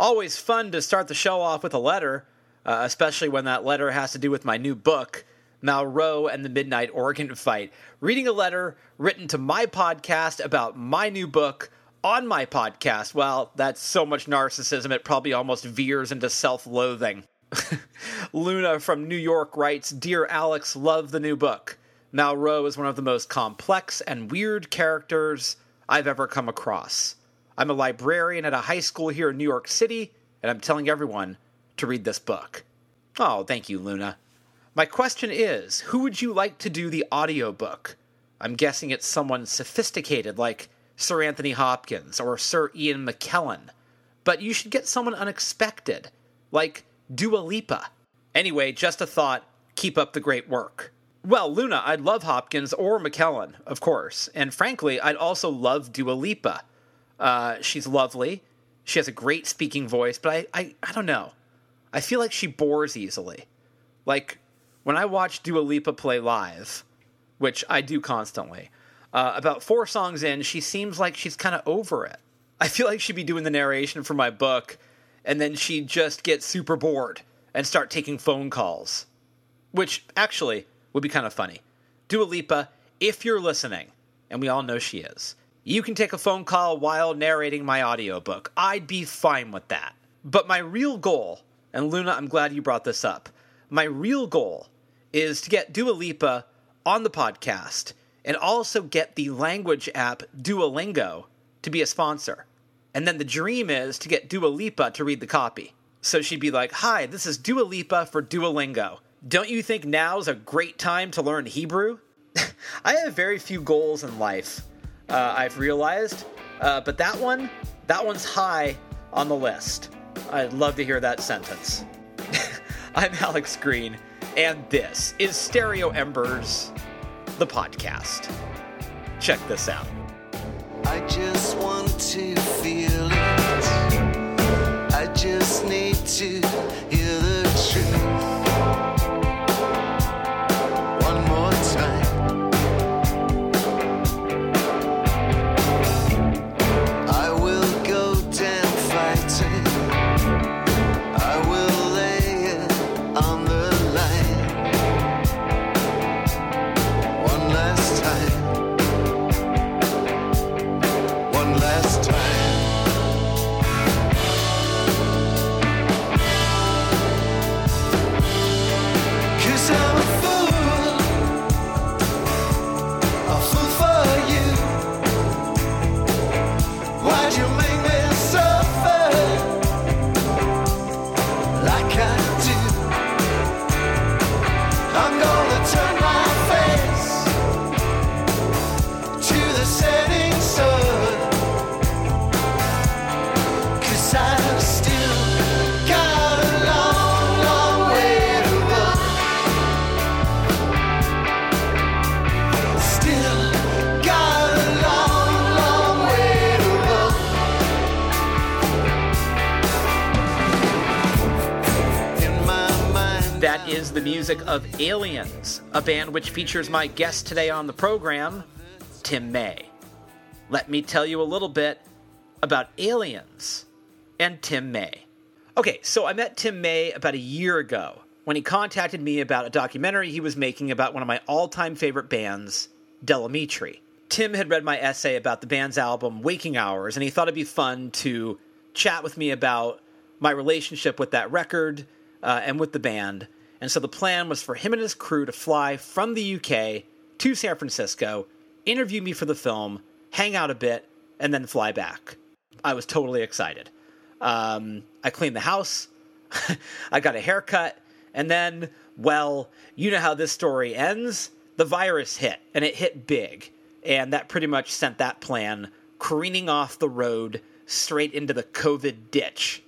Always fun to start the show off with a letter, uh, especially when that letter has to do with my new book, Malraux and the Midnight Organ Fight. Reading a letter written to my podcast about my new book on my podcast, well, that's so much narcissism, it probably almost veers into self loathing. Luna from New York writes Dear Alex, love the new book. Malraux is one of the most complex and weird characters I've ever come across. I'm a librarian at a high school here in New York City, and I'm telling everyone to read this book. Oh, thank you, Luna. My question is who would you like to do the audiobook? I'm guessing it's someone sophisticated like Sir Anthony Hopkins or Sir Ian McKellen. But you should get someone unexpected, like Dua Lipa. Anyway, just a thought keep up the great work. Well, Luna, I'd love Hopkins or McKellen, of course. And frankly, I'd also love Dua Lipa. Uh, she's lovely. She has a great speaking voice, but I, I, I don't know. I feel like she bores easily. Like, when I watch Dua Lipa play live, which I do constantly, uh, about four songs in, she seems like she's kind of over it. I feel like she'd be doing the narration for my book, and then she'd just get super bored and start taking phone calls. Which, actually, would be kind of funny. Dua Lipa, if you're listening, and we all know she is, you can take a phone call while narrating my audiobook. I'd be fine with that. But my real goal, and Luna, I'm glad you brought this up. My real goal is to get Dua Lipa on the podcast and also get the language app Duolingo to be a sponsor. And then the dream is to get Dua Lipa to read the copy. So she'd be like, Hi, this is Dua Lipa for Duolingo. Don't you think now's a great time to learn Hebrew? I have very few goals in life uh, I've realized. Uh, but that one, that one's high on the list. I'd love to hear that sentence. I'm Alex Green, and this is Stereo Embers, the podcast. Check this out. I just want to feel it. I just need to music of Aliens, a band which features my guest today on the program, Tim May. Let me tell you a little bit about Aliens and Tim May. Okay, so I met Tim May about a year ago when he contacted me about a documentary he was making about one of my all time favorite bands, Del Amitri. Tim had read my essay about the band's album Waking Hours, and he thought it'd be fun to chat with me about my relationship with that record uh, and with the band. And so the plan was for him and his crew to fly from the UK to San Francisco, interview me for the film, hang out a bit, and then fly back. I was totally excited. Um, I cleaned the house, I got a haircut, and then, well, you know how this story ends. The virus hit, and it hit big. And that pretty much sent that plan careening off the road straight into the COVID ditch.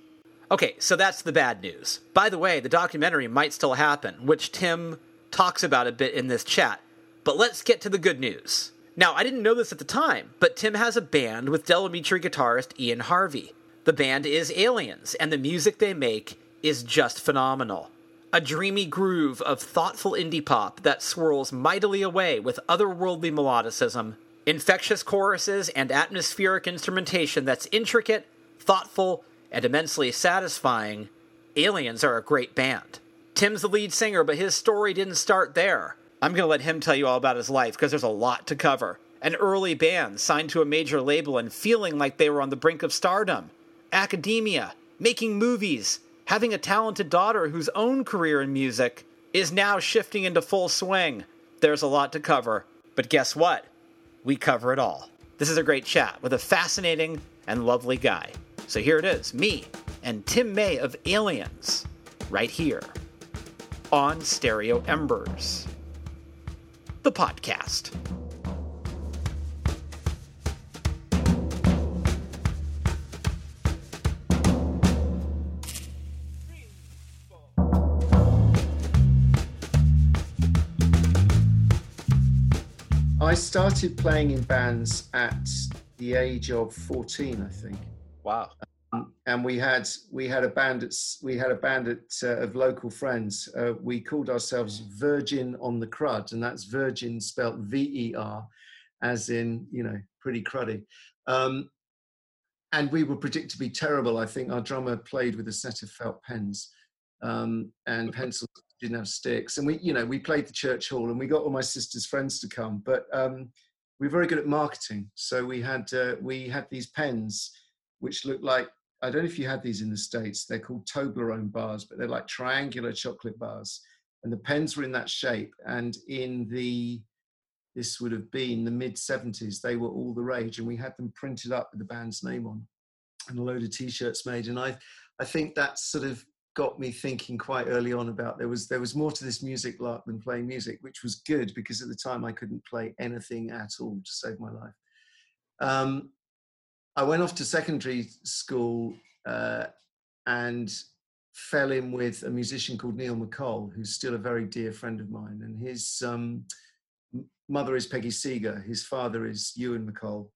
Okay, so that's the bad news. By the way, the documentary might still happen, which Tim talks about a bit in this chat. But let's get to the good news. Now, I didn't know this at the time, but Tim has a band with Del Amitri guitarist Ian Harvey. The band is Aliens, and the music they make is just phenomenal. A dreamy groove of thoughtful indie pop that swirls mightily away with otherworldly melodicism, infectious choruses, and atmospheric instrumentation that's intricate, thoughtful, and immensely satisfying, Aliens are a great band. Tim's the lead singer, but his story didn't start there. I'm going to let him tell you all about his life because there's a lot to cover. An early band signed to a major label and feeling like they were on the brink of stardom. Academia, making movies, having a talented daughter whose own career in music is now shifting into full swing. There's a lot to cover, but guess what? We cover it all. This is a great chat with a fascinating and lovely guy. So here it is me and Tim May of Aliens, right here on Stereo Embers, the podcast. I started playing in bands at the age of 14, I think. Wow. Um, and we had we had a band at we had a band at, uh, of local friends. Uh, we called ourselves Virgin on the Crud, and that's Virgin spelt V E R, as in you know pretty cruddy. Um, and we were predictably terrible. I think our drummer played with a set of felt pens um, and pencils didn't have sticks. And we, you know, we played the church hall and we got all my sister's friends to come. But um, we were very good at marketing, so we had uh, we had these pens which looked like I don't know if you had these in the states. They're called Toblerone bars, but they're like triangular chocolate bars, and the pens were in that shape. And in the this would have been the mid 70s. They were all the rage, and we had them printed up with the band's name on, and a load of T-shirts made. And I, I think that sort of got me thinking quite early on about there was there was more to this music lark than playing music, which was good because at the time I couldn't play anything at all to save my life. Um, I went off to secondary school uh, and fell in with a musician called Neil MacColl, who's still a very dear friend of mine. And his um, mother is Peggy Seeger. His father is Ewan MacColl.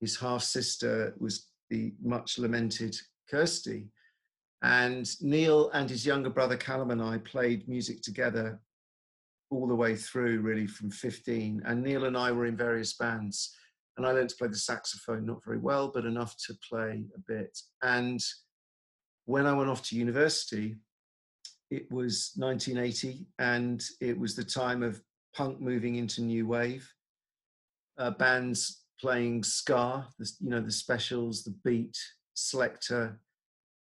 His half sister was the much lamented Kirsty. And Neil and his younger brother Callum and I played music together all the way through, really, from 15. And Neil and I were in various bands. And I learned to play the saxophone, not very well, but enough to play a bit. And when I went off to university, it was 1980, and it was the time of punk moving into new wave. Uh, bands playing ska, the, you know, the specials, the beat, Selecter.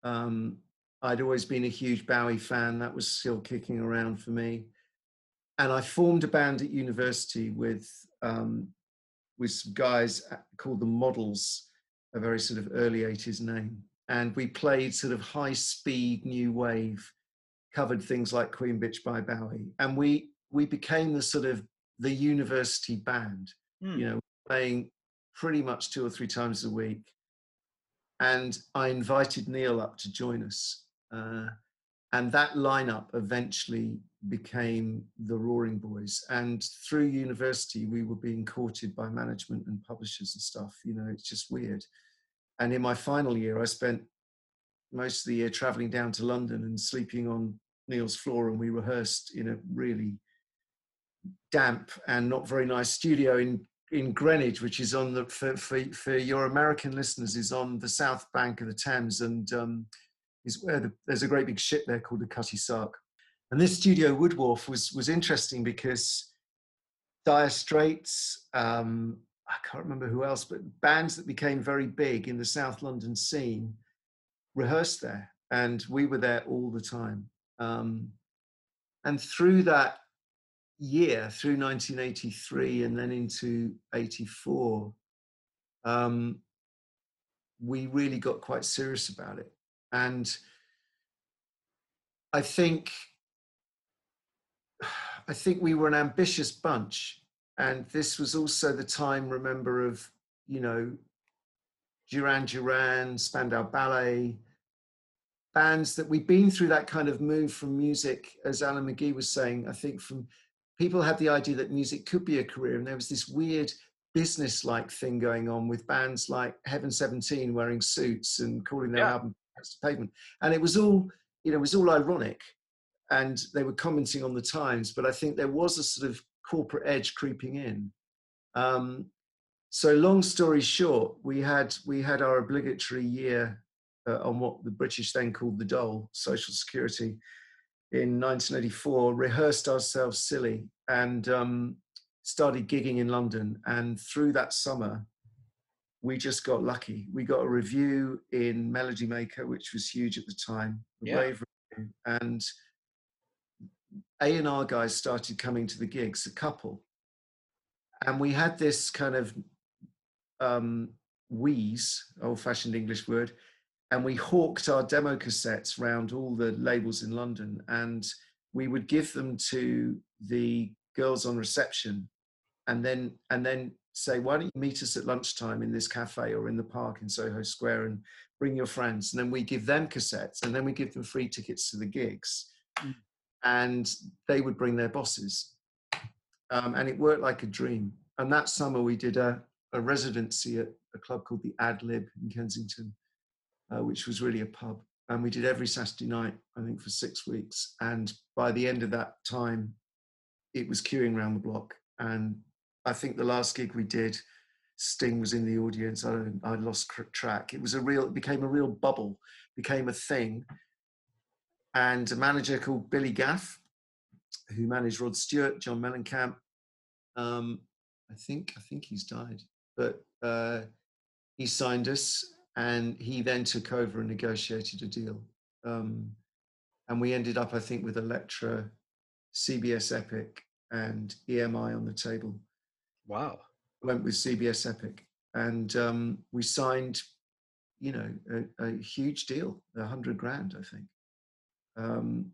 um, I'd always been a huge Bowie fan. That was still kicking around for me. And I formed a band at university with um, with some guys called the Models, a very sort of early 80s name. And we played sort of high speed new wave, covered things like Queen Bitch by Bowie. And we we became the sort of the university band, mm. you know, playing pretty much two or three times a week and I invited Neil up to join us. Uh, and that lineup eventually became the Roaring Boys. And through university, we were being courted by management and publishers and stuff. You know, it's just weird. And in my final year, I spent most of the year traveling down to London and sleeping on Neil's floor, and we rehearsed in a really damp and not very nice studio in in Greenwich, which is on the for, for, for your American listeners, is on the south bank of the Thames, and um, is where the, there's a great big ship there called the Cutty Sark. And this studio Wood Wharf was was interesting because Dire Straits, um, I can't remember who else, but bands that became very big in the South London scene rehearsed there, and we were there all the time. Um, and through that year through 1983 and then into 84 um, we really got quite serious about it and i think i think we were an ambitious bunch and this was also the time remember of you know duran duran spandau ballet bands that we've been through that kind of move from music as alan mcgee was saying i think from people had the idea that music could be a career, and there was this weird business-like thing going on with bands like Heaven 17 wearing suits and calling their yeah. album Pavement, and it was all you know, it was all ironic, and they were commenting on the times. But I think there was a sort of corporate edge creeping in. Um, so long story short, we had we had our obligatory year uh, on what the British then called the dole, Social Security, in 1984, rehearsed ourselves silly and um, started gigging in London. And through that summer, we just got lucky. We got a review in Melody Maker, which was huge at the time, yeah. and A and R guys started coming to the gigs, a couple, and we had this kind of um, wheeze, old-fashioned English word, and we hawked our demo cassettes around all the labels in London, and we would give them to the girls on reception, and then and then say, why don't you meet us at lunchtime in this cafe or in the park in Soho Square and bring your friends, and then we give them cassettes, and then we give them free tickets to the gigs, mm. and they would bring their bosses, um, and it worked like a dream. And that summer we did a, a residency at a club called the Ad Lib in Kensington, uh, which was really a pub. And we did every Saturday night, I think, for six weeks. And by the end of that time, it was queuing around the block. And I think the last gig we did, Sting was in the audience. I, I lost track. It was a real, it became a real bubble, became a thing. And a manager called Billy Gaff, who managed Rod Stewart, John Mellencamp. Um, I think I think he's died, but uh, he signed us and he then took over and negotiated a deal. Um, and we ended up, I think, with Elektra, CBS Epic, and EMI on the table. Wow. I went with CBS Epic, and um, we signed, you know, a, a huge deal, a hundred grand, I think, um,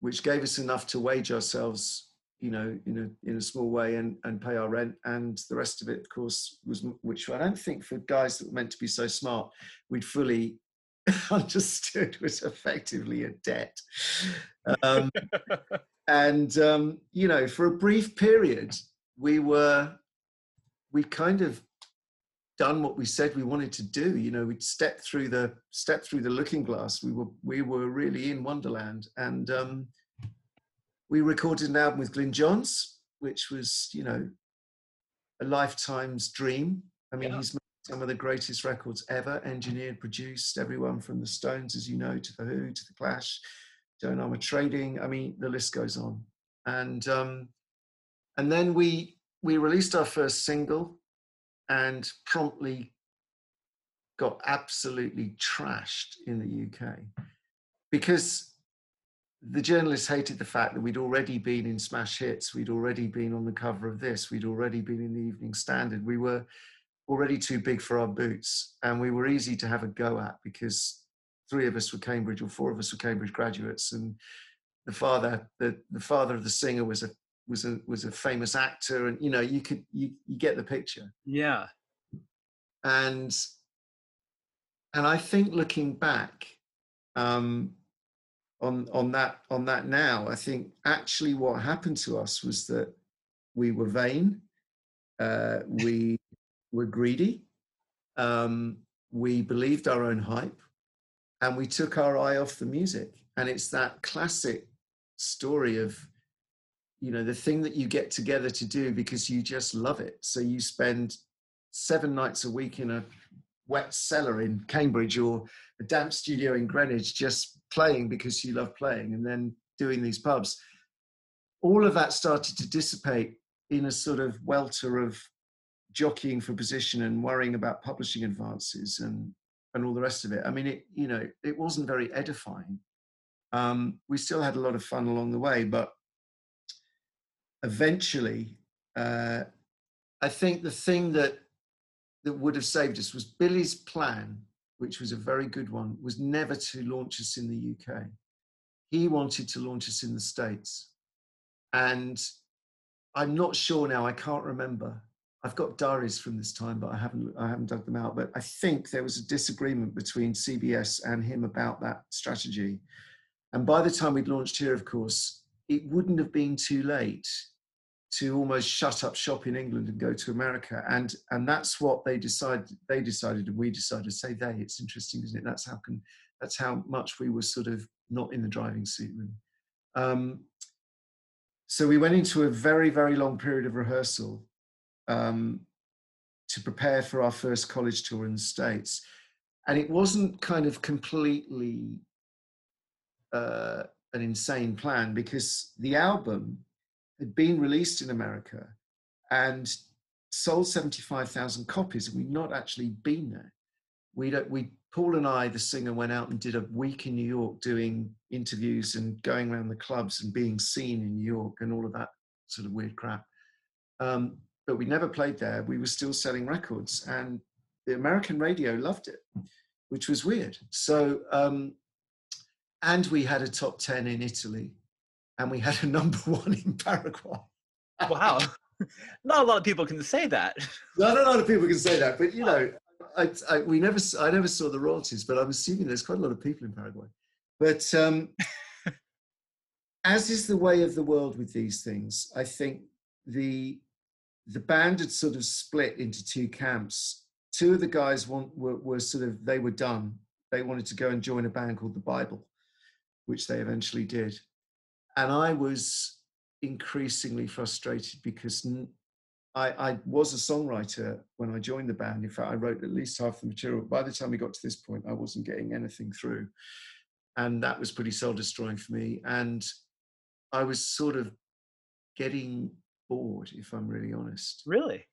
which gave us enough to wage ourselves you know, in a in a small way and and pay our rent, and the rest of it, of course, was which I don't think for guys that were meant to be so smart, we'd fully understood was effectively a debt. Um, and um, you know, for a brief period, we were we kind of done what we said we wanted to do. You know, we'd stepped through the step through the looking glass. We were we were really in Wonderland, and um, we recorded an album with Glyn Johns, which was, you know, a lifetime's dream. I mean, yeah. he's made some of the greatest records ever, engineered, produced, everyone from the Stones, as you know, to the Who, to the Clash, Joan Armatrading. I mean, the list goes on. And um, and then we we released our first single, and promptly got absolutely trashed in the UK because the journalists hated the fact that we'd already been in smash hits we'd already been on the cover of this we'd already been in the evening standard we were already too big for our boots and we were easy to have a go at because three of us were cambridge or four of us were cambridge graduates and the father the, the father of the singer was a was a was a famous actor and you know you could you, you get the picture yeah and and i think looking back um on on that on that now. I think actually what happened to us was that we were vain, uh, we were greedy, um, we believed our own hype, and we took our eye off the music. And it's that classic story of you know the thing that you get together to do because you just love it. So you spend seven nights a week in a wet cellar in Cambridge or a damp studio in Greenwich just playing because you love playing and then doing these pubs. All of that started to dissipate in a sort of welter of jockeying for position and worrying about publishing advances and and all the rest of it. I mean, it you know it wasn't very edifying. Um, we still had a lot of fun along the way, but eventually, uh, I think the thing that that would have saved us was Billy's plan which was a very good one, was never to launch us in the UK. He wanted to launch us in the States. And I'm not sure now, I can't remember. I've got diaries from this time, but I haven't I haven't dug them out. But I think there was a disagreement between CBS and him about that strategy. And by the time we'd launched here, of course, it wouldn't have been too late to almost shut up shop in England and go to America. And and that's what they decided. They decided, and we decided. Say they. It's interesting, isn't it? That's how can. That's how much we were sort of not in the driving seat. Um, so we went into a very very long period of rehearsal um, to prepare for our first college tour in the states. and it wasn't kind of completely uh, an insane plan because the album had been released in America and sold 75,000 copies, we'd not actually been there. We we Paul and I, the singer, went out and did a week in New York doing interviews and going around the clubs and being seen in New York and all of that sort of weird crap. Um, but we never played there. We were still selling records, and the American radio loved it, which was weird. So, um, and we had a top 10 in Italy, and we had a number one in Paraguay. wow. Not a lot of people can say that. Not a lot of people can say that, but you know, I, I, we never, I never saw the royalties, but I'm assuming there's quite a lot of people in Paraguay. But um, as is the way of the world with these things, I think the the band had sort of split into two camps. Two of the guys want, were, were sort of they were done. They wanted to go and join a band called the Bible, which they eventually did. And I was increasingly frustrated because I, I, was a songwriter when I joined the band. In fact, I wrote at least half the material. By the time we got to this point, I wasn't getting anything through. And that was pretty soul destroying for me. And I was sort of getting bored, if I'm really honest. Really?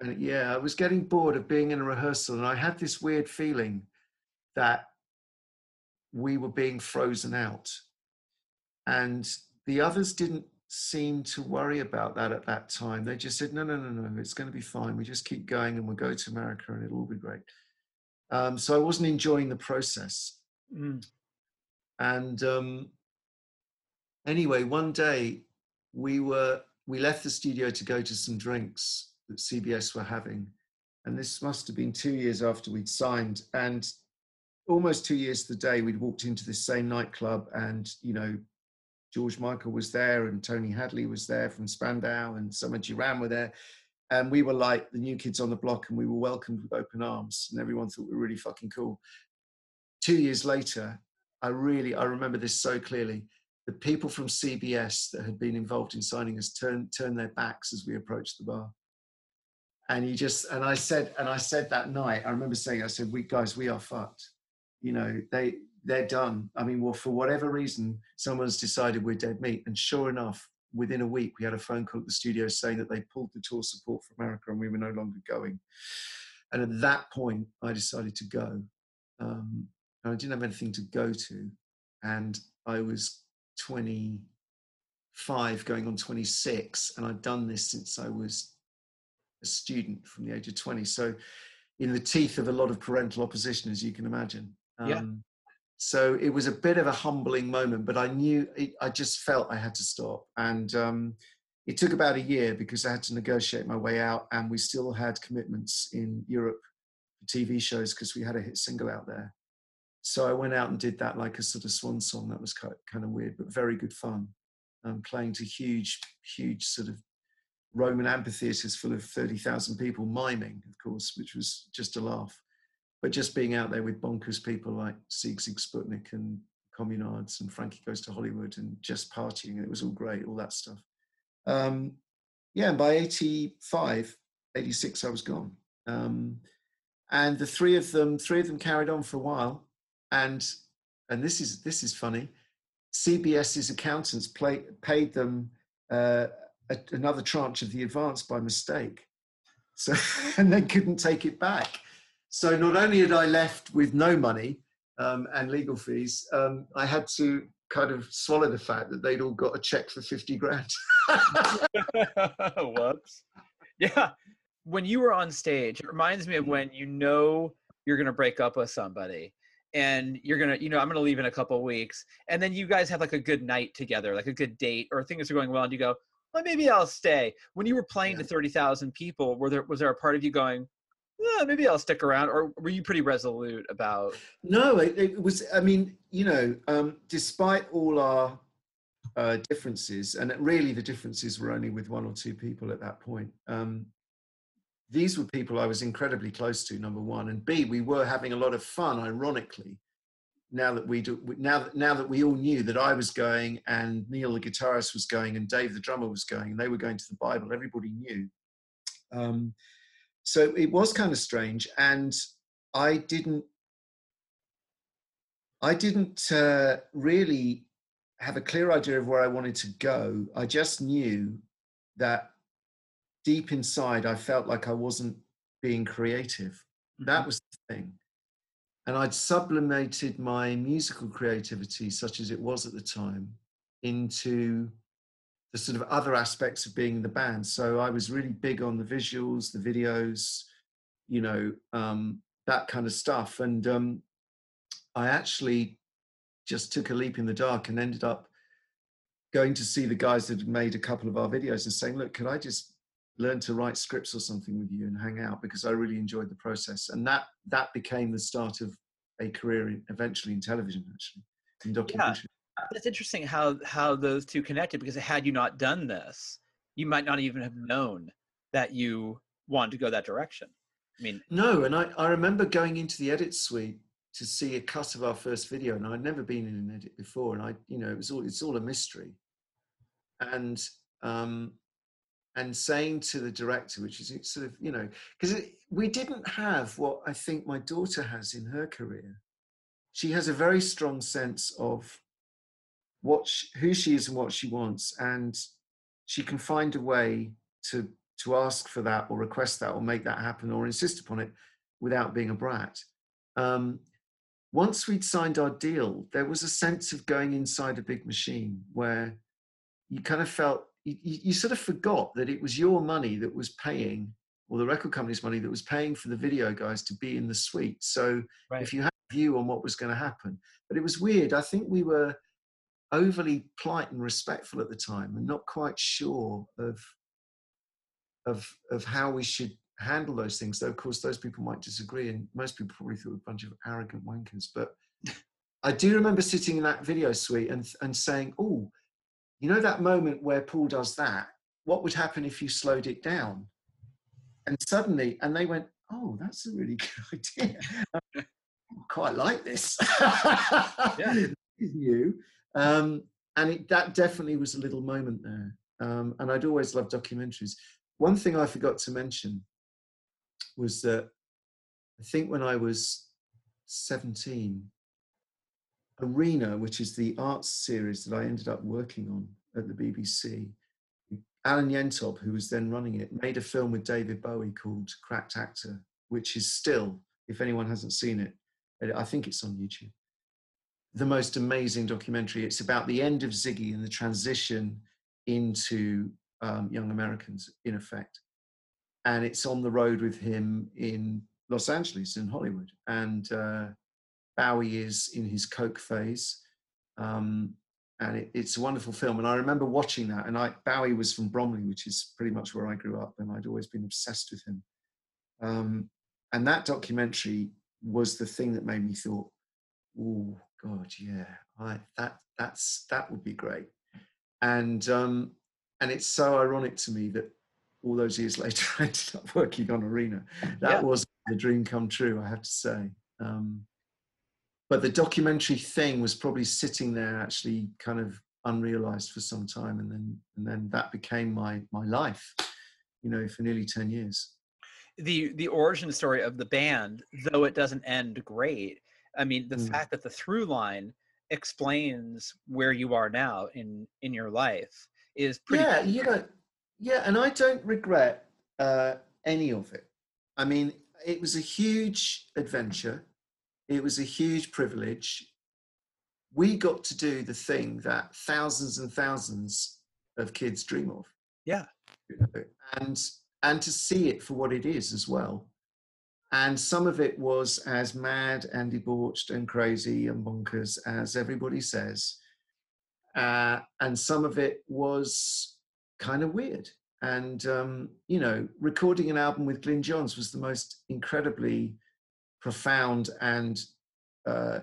And yeah, I was getting bored of being in a rehearsal. And I had this weird feeling that we were being frozen out. And the others didn't seem to worry about that at that time. They just said, no, no, no, no, it's going to be fine. We just keep going and we'll go to America and it'll all be great. Um, so I wasn't enjoying the process. Mm. And um, anyway, one day we were we left the studio to go to some drinks that CBS were having, and this must have been two years after we'd signed. And almost two years to the day, we'd walked into this same nightclub, and you know George Michael was there and Tony Hadley was there from Spandau and Summer Duran were there. And we were like the new kids on the block and we were welcomed with open arms and everyone thought we were really fucking cool. Two years later, I really, I remember this so clearly. The people from CBS that had been involved in signing us turned, turned their backs as we approached the bar. And you just, and I said, and I said that night, I remember saying, I said, we guys, we are fucked. You know, they, they're done. I mean, well, for whatever reason, someone's decided we're dead meat. And sure enough, within a week, we had a phone call at the studio saying that they pulled the tour support for America and we were no longer going. And at that point, I decided to go. Um, I didn't have anything to go to. And I was 25, going on 26. And I'd done this since I was a student from the age of 20. So, in the teeth of a lot of parental opposition, as you can imagine. Um, yeah so it was a bit of a humbling moment but i knew it, i just felt i had to stop. And um, it took about a year because i had to negotiate my way out and we still had commitments in europe for tv shows because we had a hit single out there. So i went out and did that like a sort of swan song. That was kind of, weird but very good fun. Um, playing to huge huge sort of roman amphitheaters full of 30000 people miming of course which was just a laugh but just being out there with bonkers people like Sigue Sputnik and Communards and Frankie Goes to Hollywood and just partying, it was all great, all that stuff. Um, yeah, and by 85, 86, I was gone. Um, and the three of them, three of them carried on for a while. And and this is this is funny. CBS's accountants play, paid them uh, a, another tranche of the advance by mistake. So and they couldn't take it back. So not only had I left with no money um, and legal fees, um, I had to kind of swallow the fact that they'd all got a check for 50 grand. Whoops. Yeah. When you were on stage, it reminds me of when you know you're going to break up with somebody and you're going to, you know, I'm going to leave in a couple weeks. And then you guys have like a good night together, like a good date, or things are going well. And you go, well, maybe I'll stay. When you were playing yeah. to 30,000 people, were there, was there a part of you going, yeah, maybe I'll stick around? Or were you pretty resolute about? No, it, it was. I mean, you know, um, despite all our uh, differences, and really the differences were only with one or two people at that point. Um, these were people I was incredibly close to. Number one, and B, we were having a lot of fun. Ironically, now that we do, now that now that we all knew that I was going, and Neil the guitarist was going, and Dave the drummer was going, and they were going to the Bible. Everybody knew. Um, so it was kind of strange and i didn't I didn't uh, really have a clear idea of where I wanted to go. I just knew that deep inside, I felt like I wasn't being creative. Mm-hmm. That was the thing. And I'd sublimated my musical creativity, such as it was at the time, into the sort of other aspects of being in the band. So I was really big on the visuals, the videos, you know, um, that kind of stuff. And um, I actually just took a leap in the dark and ended up going to see the guys that had made a couple of our videos and saying, look, could I just learn to write scripts or something with you and hang out because I really enjoyed the process. And that that became the start of a career in, eventually in television, actually, in documentary. Yeah. It's interesting how how those two connected because had you not done this, you might not even have known that you wanted to go that direction. I mean, no, and I, I remember going into the edit suite to see a cut of our first video, and I'd never been in an edit before, and I, you know, it was all it's all a mystery, and um, and saying to the director, which is sort of, you know, because we didn't have what I think my daughter has in her career. She has a very strong sense of what she, who she is and what she wants, and she can find a way to to ask for that or request that or make that happen or insist upon it without being a brat. Um, once we'd signed our deal, there was a sense of going inside a big machine where you kind of felt you, you, sort of forgot that it was your money that was paying, or the record company's money that was paying for the video guys to be in the suite. So right. if you had a view on what was going to happen, but it was weird. I think we were overly polite and respectful at the time, and not quite sure of of of how we should handle those things. Though of course those people might disagree, and most people probably thought we were a bunch of arrogant wankers. But I do remember sitting in that video suite and and saying, "Oh." you know that moment where Paul does that? What would happen if you slowed it down? And suddenly, and they went, oh, that's a really good idea. I quite like this. yeah. new. Um, and it, that definitely was a little moment there. Um, and I'd always loved documentaries. One thing I forgot to mention was that I think when I was 17, Arena, which is the arts series that I ended up working on at the BBC, Alan Yentob, who was then running it, made a film with David Bowie called Cracked Actor, which is still, if anyone hasn't seen it, I think it's on YouTube. The most amazing documentary. It's about the end of Ziggy and the transition into um, Young Americans, in effect. And it's on the road with him in Los Angeles, in Hollywood. And uh, Bowie is in his coke phase. Um, and it, it's a wonderful film. And I remember watching that. And I, Bowie was from Bromley, which is pretty much where I grew up, and I'd always been obsessed with him. Um, and that documentary was the thing that made me thought, "Oh God, yeah, I, that that's that would be great." And um, and it's so ironic to me that all those years later, I ended up working on Arena. That yeah. was the dream come true, I have to say. Um, but the documentary thing was probably sitting there actually kind of unrealized for some time and then and then that became my my life you know for nearly 10 years the the origin story of the band though it doesn't end great i mean the mm. fact that the through line explains where you are now in in your life is pretty yeah you know yeah and i don't regret uh any of it i mean it was a huge adventure it was a huge privilege. We got to do the thing that thousands and thousands of kids dream of. Yeah. You know, And and to see it for what it is as well. And some of it was as mad and debauched and crazy and bonkers as everybody says. Uh, and some of it was kind of weird. And, um, you know, recording an album with Glyn Johns was the most incredibly profound and uh,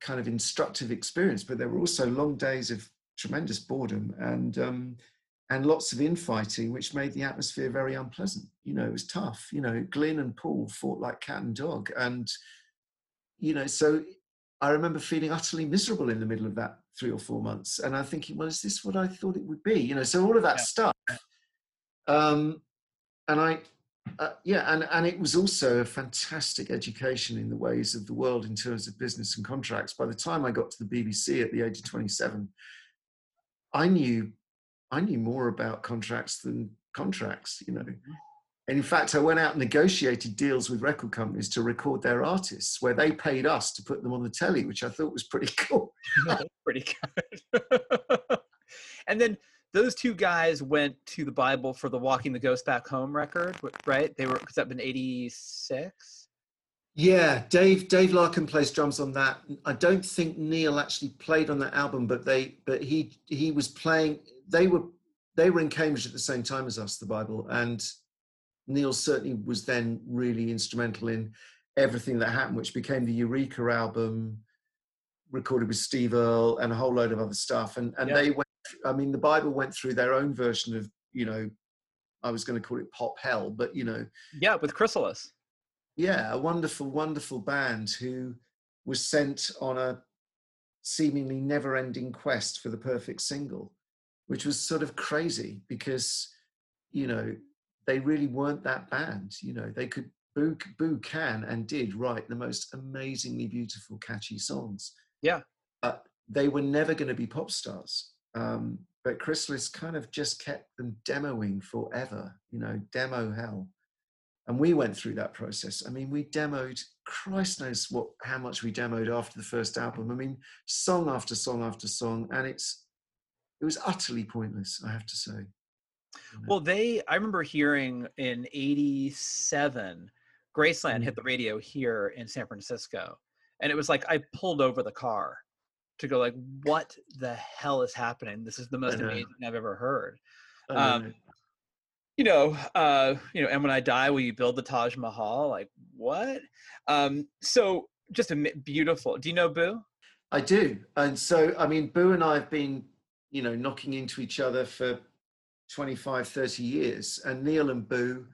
kind of instructive experience, but there were also long days of tremendous boredom and um, and lots of infighting, which made the atmosphere very unpleasant. You know, it was tough. You know, Glyn and Paul fought like cat and dog, and you know, so I remember feeling utterly miserable in the middle of that three or four months, and I'm thinking, well, is this what I thought it would be? You know, so all of that yeah. stuff. Um, and I uh, yeah, and, and it was also a fantastic education in the ways of the world in terms of business and contracts. By the time I got to the BBC at the age of 27, I knew I knew more about contracts than contracts, you know. Mm-hmm. And in fact, I went out and negotiated deals with record companies to record their artists where they paid us to put them on the telly, which I thought was pretty cool. pretty good. and then those two guys went to the Bible for the Walking the Ghost Back Home record, right? They were, because that been 86? Yeah, Dave Dave Larkham plays drums on that. I don't think Neil actually played on that album, but they but he he was playing. They were they were in Cambridge at the same time as us, the Bible, and Neil certainly was then really instrumental in everything that happened, which became the Eureka album, recorded with Steve Earle and a whole load of other stuff. And and yeah. they went I mean, the Bible went through their own version of, you know, I was going to call it pop hell, but you know. Yeah, with Chrysalis. Yeah, a wonderful, wonderful band who was sent on a seemingly never ending quest for the perfect single, which was sort of crazy because, you know, they really weren't that band. You know, they could, Boo, Boo can and did write the most amazingly beautiful, catchy songs. Yeah. But they were never going to be pop stars. Um, but Chrysalis kind of just kept them demoing forever, you know, demo hell. And we went through that process. I mean, we demoed, Christ knows what how much we demoed after the first album. I mean, song after song after song, and it's it was utterly pointless, I have to say. Well, they I remember hearing in 87, Graceland hit mm. the radio here in San Francisco. And it was like I pulled over the car to go like, what the hell is happening? This is the most amazing I've ever heard. Um, you know, uh, you know, and when I die, will you build the Taj Mahal? Like what? Um, so just a beautiful. Do you know Boo? I do, and so I mean, Boo and I have been, you know, knocking into each other for 25, 30 years, and Neil and Boo,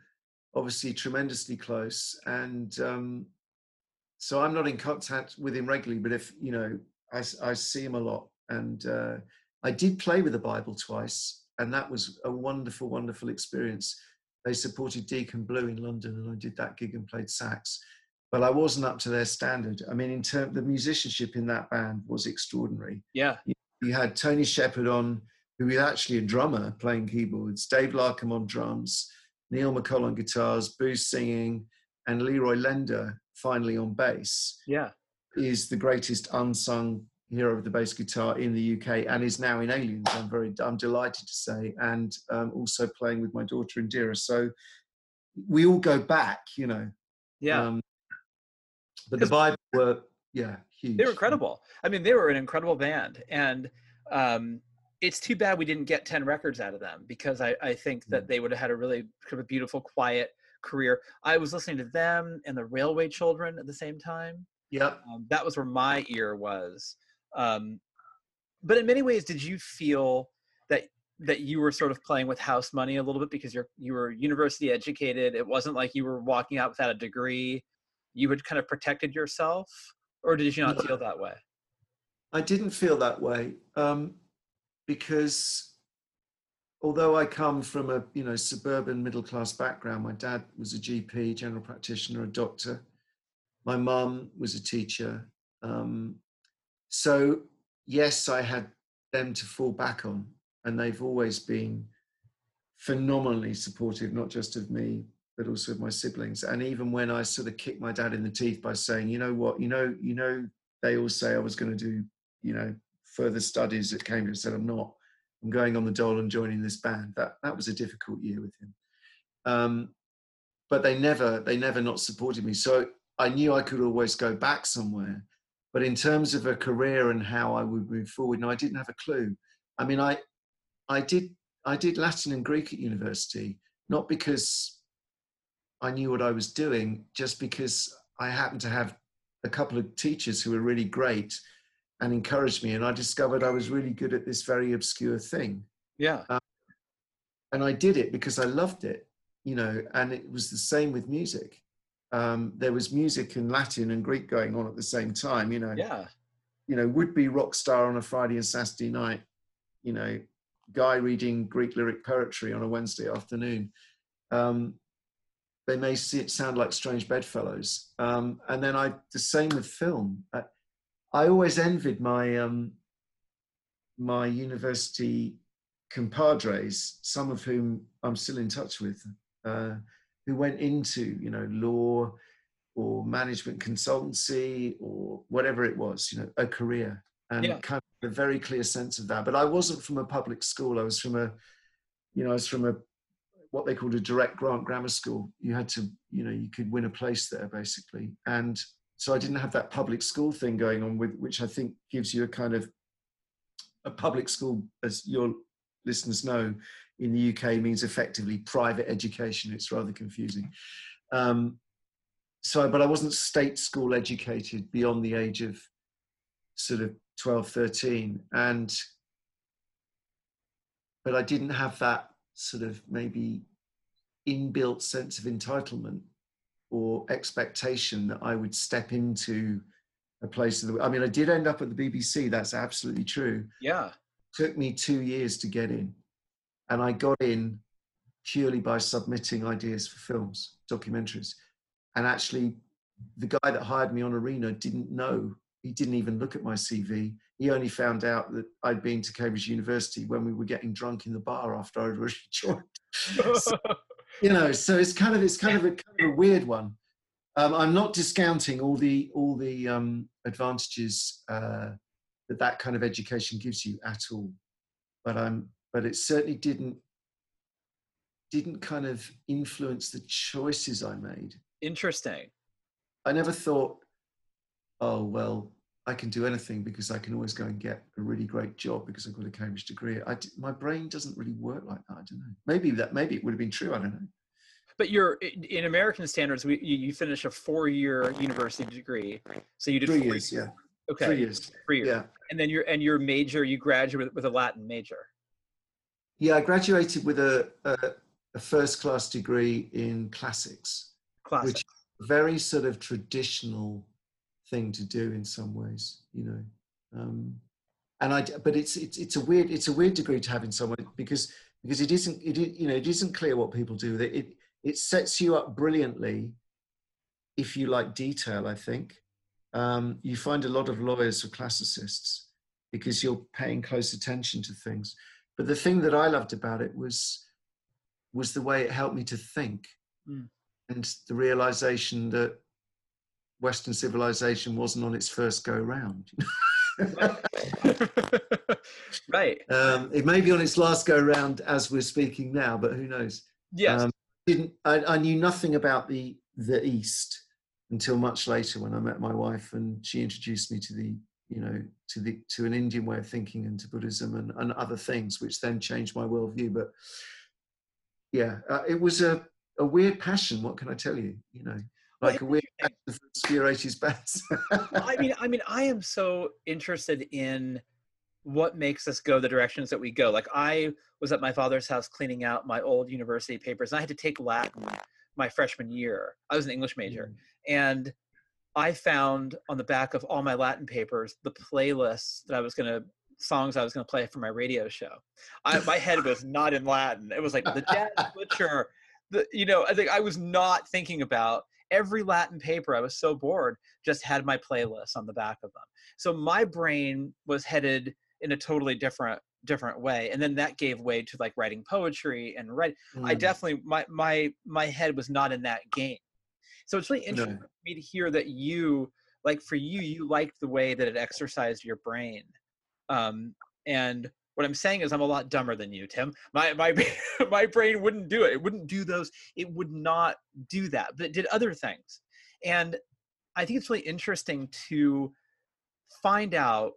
obviously tremendously close, and um, so I'm not in contact with him regularly, but if you know, I, I see him a lot. And uh, I did play with the Bible twice, and that was a wonderful, wonderful experience. They supported Deacon Blue in London, and I did that gig and played sax. But I wasn't up to their standard. I mean, in terms the musicianship in that band was extraordinary. Yeah, you, you had Tony Shepard on, who was actually a drummer playing keyboards, Dave Larkham on drums, Neil MacColl on guitars, Booth singing, and Leroy Lendor finally on bass. Yeah, is the greatest unsung hero of the bass guitar in the UK and is now in Aliens. I'm very, I'm delighted to say, and um, also playing with my daughter Indira. So we all go back, you know. Yeah. Um, but the Bible were, yeah, huge. They were incredible. I mean, they were an incredible band, and um, it's too bad we didn't get ten records out of them because I, I think that they would have had a really kind of a beautiful, quiet career. I was listening to them and the Railway Children at the same time yeah. Um, that was where my ear was. Um, but in many ways, did you feel that that you were sort of playing with house money a little bit because you're you were university educated? It wasn't like you were walking out without a degree. You had kind of protected yourself, or did you not feel that way? I didn't feel that way um, because although I come from a you know suburban middle class background, my dad was a GP, general practitioner, a doctor my mum was a teacher. Um, so, yes, I had them to fall back on, and they've always been phenomenally supportive, not just of me, but also with my siblings. And even when I sort of kicked my dad in the teeth by saying, you know what, you know, you know, they all say I was going to do, you know, further studies at Cambridge. I said I'm not. I'm going on the dole and joining this band. That that was a difficult year with him. Um, but they never they never not supported me. So I knew I could always go back somewhere. But in terms of a career and how I would move forward, no, I didn't have a clue. I mean, I, I did, I did Latin and Greek at university, not because I knew what I was doing, just because I happened to have a couple of teachers who were really great and encouraged me, and I discovered I was really good at this very obscure thing. Yeah. Um, and I did it because I loved it, you know. And it was the same with music um, there was music in Latin and Greek going on at the same time. You know, yeah, you know, would be rock star on a Friday and Saturday night. You know, guy reading Greek lyric poetry on a Wednesday afternoon. Um, they may see it sound like strange bedfellows. Um, and then I, the same with film. I, I always envied my um, my university compadres, some of whom I'm still in touch with, uh, who went into you know law or management consultancy or whatever it was, you know, a career and yeah. kind of a very clear sense of that. But I wasn't from a public school. I was from a, you know, I was from a what they called a direct grant grammar school. You had to, you know, you could win a place there basically. And so I didn't have that public school thing going on with, which I think gives you a kind of a public school, as your listeners know, in the UK means effectively private education. It's rather confusing. Um, so, but I wasn't state school educated beyond the age of sort of 12, 13. And, but I didn't have that sort of maybe inbuilt sense of entitlement or expectation that I would step into a place of the. I mean, I did end up at the BBC. That's absolutely true. Yeah. Took me two years to get in, and I got in purely by submitting ideas for films, documentaries, and actually, the guy that hired me on Arena didn't know. He didn't even look at my CV he only found out that I'd been to Cambridge University when we were getting drunk in the bar after I'd already joined. so, you know, so it's kind of it's kind of a, kind of a weird one. Um, I'm not discounting all the all the um, advantages uh, that that kind of education gives you at all, but I'm but it certainly didn't didn't kind of influence the choices I made. Interesting. I never thought, oh well, I can do anything because I can always go and get a really great job because I've got a Cambridge degree. I, my brain doesn't really work like that. I don't know. Maybe that maybe it would have been true. I don't know. But you're in American standards. We, you finish a four-year university degree, so you did three years. Yeah. Okay. Three years. Three years. Yeah. And then your and your major, you graduate with a Latin major. Yeah, I graduated with a a, a first-class degree in classics, classics, which very sort of traditional thing to do in some ways, you know. Um, and I, but it's it's it's a weird it's a weird degree to have in some way because because it isn't it you know it isn't clear what people do. It it, it sets you up brilliantly if you like detail. I think um, you find a lot of lawyers are classicists because you're paying close attention to things. But the thing that I loved about it was was the way it helped me to think mm. and the realization that Western civilization wasn't on its first go round. right. Um, it may be on its last go round as we're speaking now, but who knows? Yes. Um, didn't I, I, knew nothing about the the East until much later when I met my wife and she introduced me to the you know to the to an Indian way of thinking and to Buddhism and, and other things, which then changed my worldview. But yeah, uh, it was a a weird passion. What can I tell you? You know like a weird obscure 80s bands. I mean, I mean, I am so interested in what makes us go the directions that we go. Like I was at my father's house cleaning out my old university papers, and I had to take Latin my freshman year. I was an English major, mm. and I found on the back of all my Latin papers the playlists that I was going to songs I was going to play for my radio show. I, my head was not in Latin. It was like the jazz butcher. The, you know, I think I was not thinking about every Latin paper, I was so bored, just had my playlist on the back of them. So my brain was headed in a totally different different way and then that gave way to like writing poetry and write mm. i definitely my my my head was not in that game so it's really interesting no. for me to hear that you like for you you liked the way that it exercised your brain um and what I'm saying is I'm a lot dumber than you, Tim. My my my brain wouldn't do it. It wouldn't do those. It would not do that. But it did other things. And I think it's really interesting to find out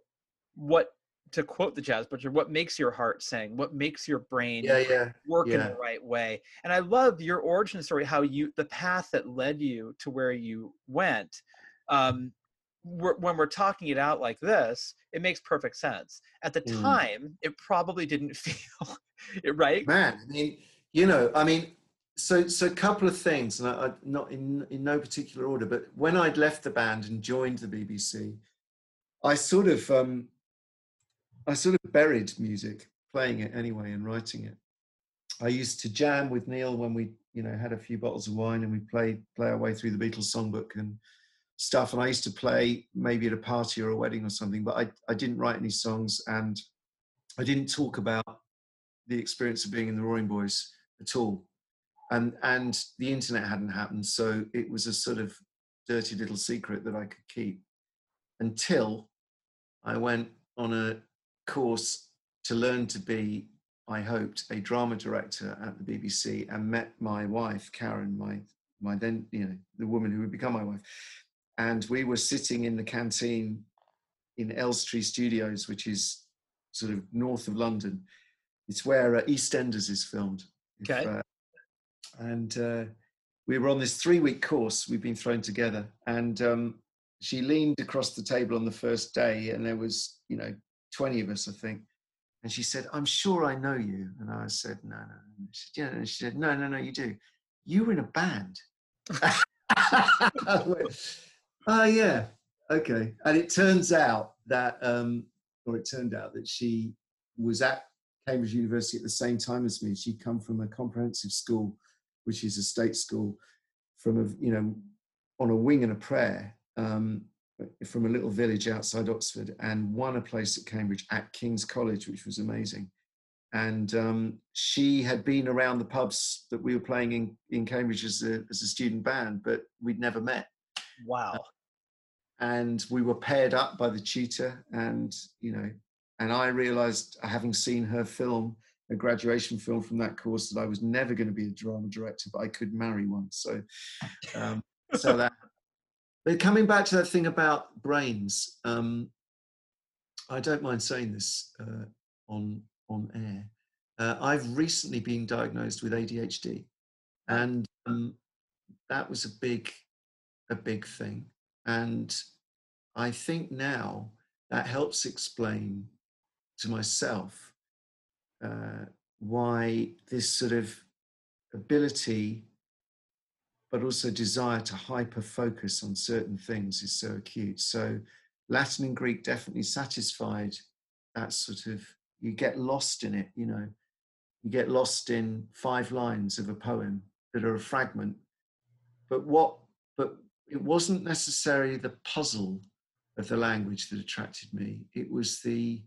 what to quote the jazz butcher, what makes your heart sing, what makes your brain yeah, yeah, work yeah. in the right way. And I love your origin story, how you the path that led you to where you went. Um, we're, when we're talking it out like this, it makes perfect sense. At the mm. time, it probably didn't feel it right. Man, I mean, you know, I mean, so so a couple of things, and I, I, not in in no particular order, but when I'd left the band and joined the BBC, I sort of um, I sort of buried music, playing it anyway and writing it. I used to jam with Neil when we you know, had a few bottles of wine and we play play our way through the Beatles songbook and stuff. And I used to play maybe at a party or a wedding or something, but I, I didn't write any songs and I didn't talk about the experience of being in the Roaring Boys at all. And and the internet hadn't happened, so it was a sort of dirty little secret that I could keep until I went on a course to learn to be, I hoped, a drama director at the BBC and met my wife, Karen, my my then, you know, the woman who would become my wife. And we were sitting in the canteen in Elstree Studios, which is sort of north of London. It's where uh, EastEnders is filmed. Okay. If, uh, and uh, we were on this three week course we've been thrown together and um, she leaned across the table on the first day and there was you know 20 of us i think and she said i'm sure i know you and i said no no, no. She said, yeah. and she said no no no you do you were in a band oh yeah okay and it turns out that um or it turned out that she was at cambridge university at the same time as me she'd come from a comprehensive school which is a state school, from a you know on a wing and a prayer um, from a little village outside Oxford, and won a place at Cambridge at King's College, which was amazing. And um, she had been around the pubs that we were playing in, in Cambridge as a, as a student band, but we'd never met. Wow. And we were paired up by the tutor, and you know, and I realized, having seen her film, a graduation film from that course that I was never going to be a drama director, but I could marry one. So, um, so that. But coming back to that thing about brains, um, I don't mind saying this uh, on on air. Uh, I've recently been diagnosed with ADHD, and um, that was a big a big thing. And I think now that helps explain to myself uh, why this sort of ability, but also desire to hyper focus on certain things is so acute. So, Latin and Greek definitely satisfied that sort of, you get lost in it, you know, you get lost in five lines of a poem that are a fragment. But what, but it wasn't necessarily the puzzle of the language that attracted me, it was the,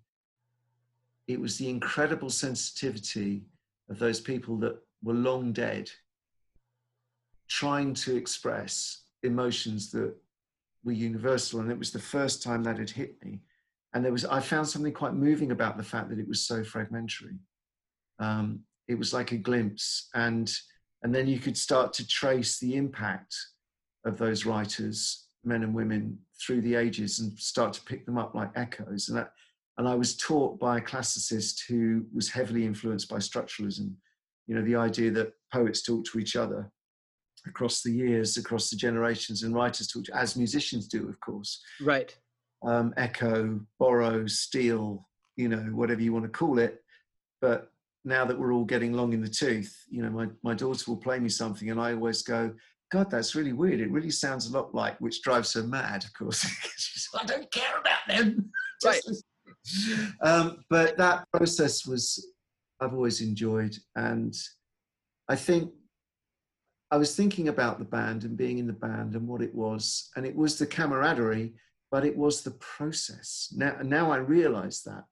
it was the incredible sensitivity of those people that were long dead trying to express emotions that were universal. And it was the first time that had hit me. And there was i found something quite moving about the fact that it was so fragmentary. Um, it was like a glimpse. And and then you could start to trace the impact of those writers men and women through the ages and start to pick them up like echoes and that and I was taught by a classicist who was heavily influenced by structuralism. You know, the idea that poets talk to each other across the years, across the generations, and writers talk to, as musicians do, of course. Right. Um, echo, borrow, steal, you know, whatever you want to call it. But now that we're all getting long in the tooth, you know, my, my daughter will play me something, and I always go, God, that's really weird. It really sounds a lot like, which drives her mad, of course. She's, I don't care about them. right um, but that process was I've always enjoyed, and I think I was thinking about the band and being in the band and what it was, and it was the camaraderie, but it was the process. Now, now I realise that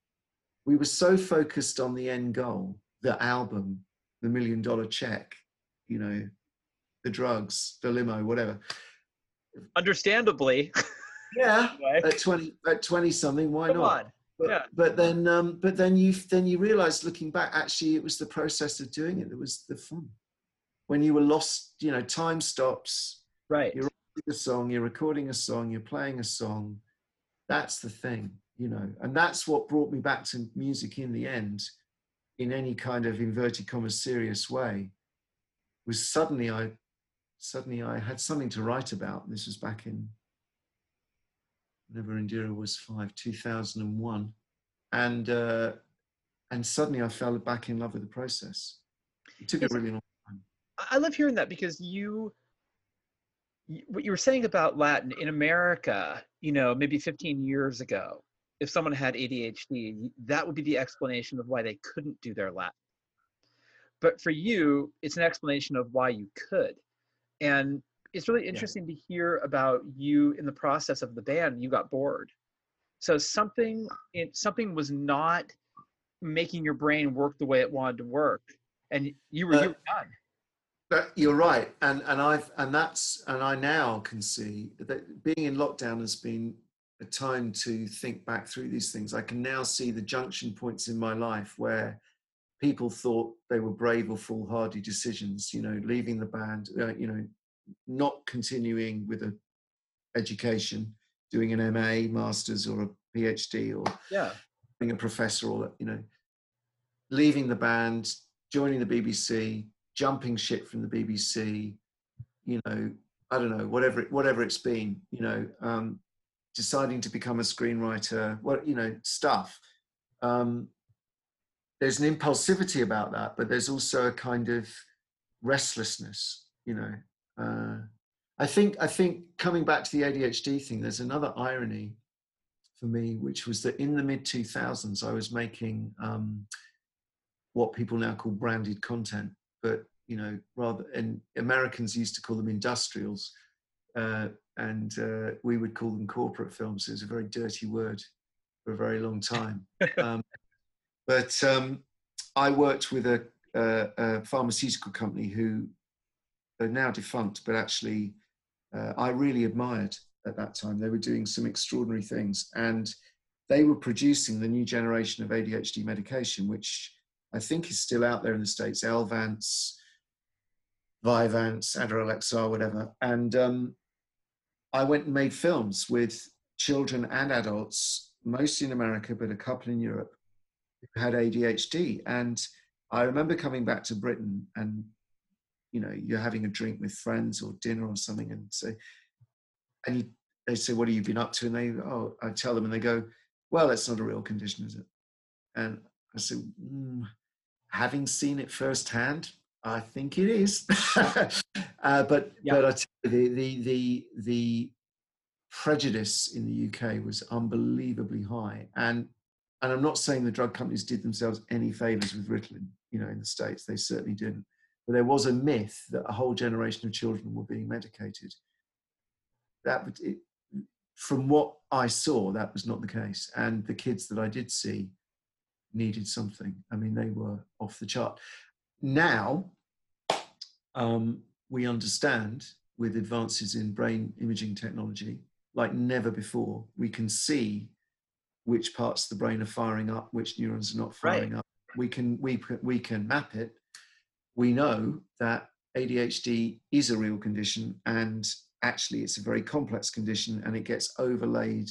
we were so focused on the end goal, the album, the million dollar check, you know, the drugs, the limo, whatever. Understandably. Yeah, at twenty, at twenty something, why Come not? On. But, yeah. but then um, but then you then you realize looking back actually it was the process of doing it that was the fun when you were lost you know time stops right you're writing a song you're recording a song you're playing a song that's the thing you know and that's what brought me back to music in the end in any kind of inverted commas serious way was suddenly i suddenly i had something to write about this was back in whenever Indira was five, 2001. And, uh, and suddenly I fell back in love with the process. It took a really long time. I love hearing that because you, what you were saying about Latin in America, you know, maybe 15 years ago, if someone had ADHD, that would be the explanation of why they couldn't do their Latin. but for you, it's an explanation of why you could. And it's really interesting yeah. to hear about you in the process of the band. You got bored, so something it, something was not making your brain work the way it wanted to work, and you were, uh, you were done. But you're right, and and I've and that's and I now can see that being in lockdown has been a time to think back through these things. I can now see the junction points in my life where people thought they were brave or foolhardy decisions. You know, leaving the band, uh, you know, not continuing with a education, doing an MA, masters, or a PhD, or yeah, being a professor, or you know, leaving the band, joining the BBC, jumping ship from the BBC, you know, I don't know, whatever it, whatever it's been, you know, um, deciding to become a screenwriter, what you know, stuff. Um, there's an impulsivity about that, but there's also a kind of restlessness, you know. Uh, I think I think coming back to the ADHD thing, there's another irony for me, which was that in the mid 2000s, I was making um, what people now call branded content, but you know, rather, and Americans used to call them industrials, uh, and uh, we would call them corporate films. It was a very dirty word for a very long time. Um, but um, I worked with a, a, a, pharmaceutical company who are now defunct, but actually uh, I really admired at that time. They were doing some extraordinary things, and they were producing the new generation of ADHD medication, which I think is still out there in the states. Elvanse, Vyvanse, Adderall XR, whatever. And um, I went and made films with children and adults, mostly in America, but a couple in Europe, who had ADHD. And I remember coming back to Britain and, you know, you're having a drink with friends or dinner or something and say, and you, they say, what have you been up to? And they, oh, I tell them and they go, well, it's not a real condition, is it? And I said, mm, having seen it firsthand, I think it is. uh, but yeah. but I tell you, the, the the the prejudice in the UK was unbelievably high, and and I'm not saying the drug companies did themselves any favors with Ritalin. You know, in the states, they certainly didn't. But there was a myth that a whole generation of children were being medicated. That it, from what I saw, that was not the case, and the kids that I did see needed something. I mean, they were off the chart. Now, um, we understand with advances in brain imaging technology like never before. We can see which parts of the brain are firing up, which neurons are not firing right. up. We can we we can map it. We know that ADHD is a real condition, and actually, it's a very complex condition, and it gets overlaid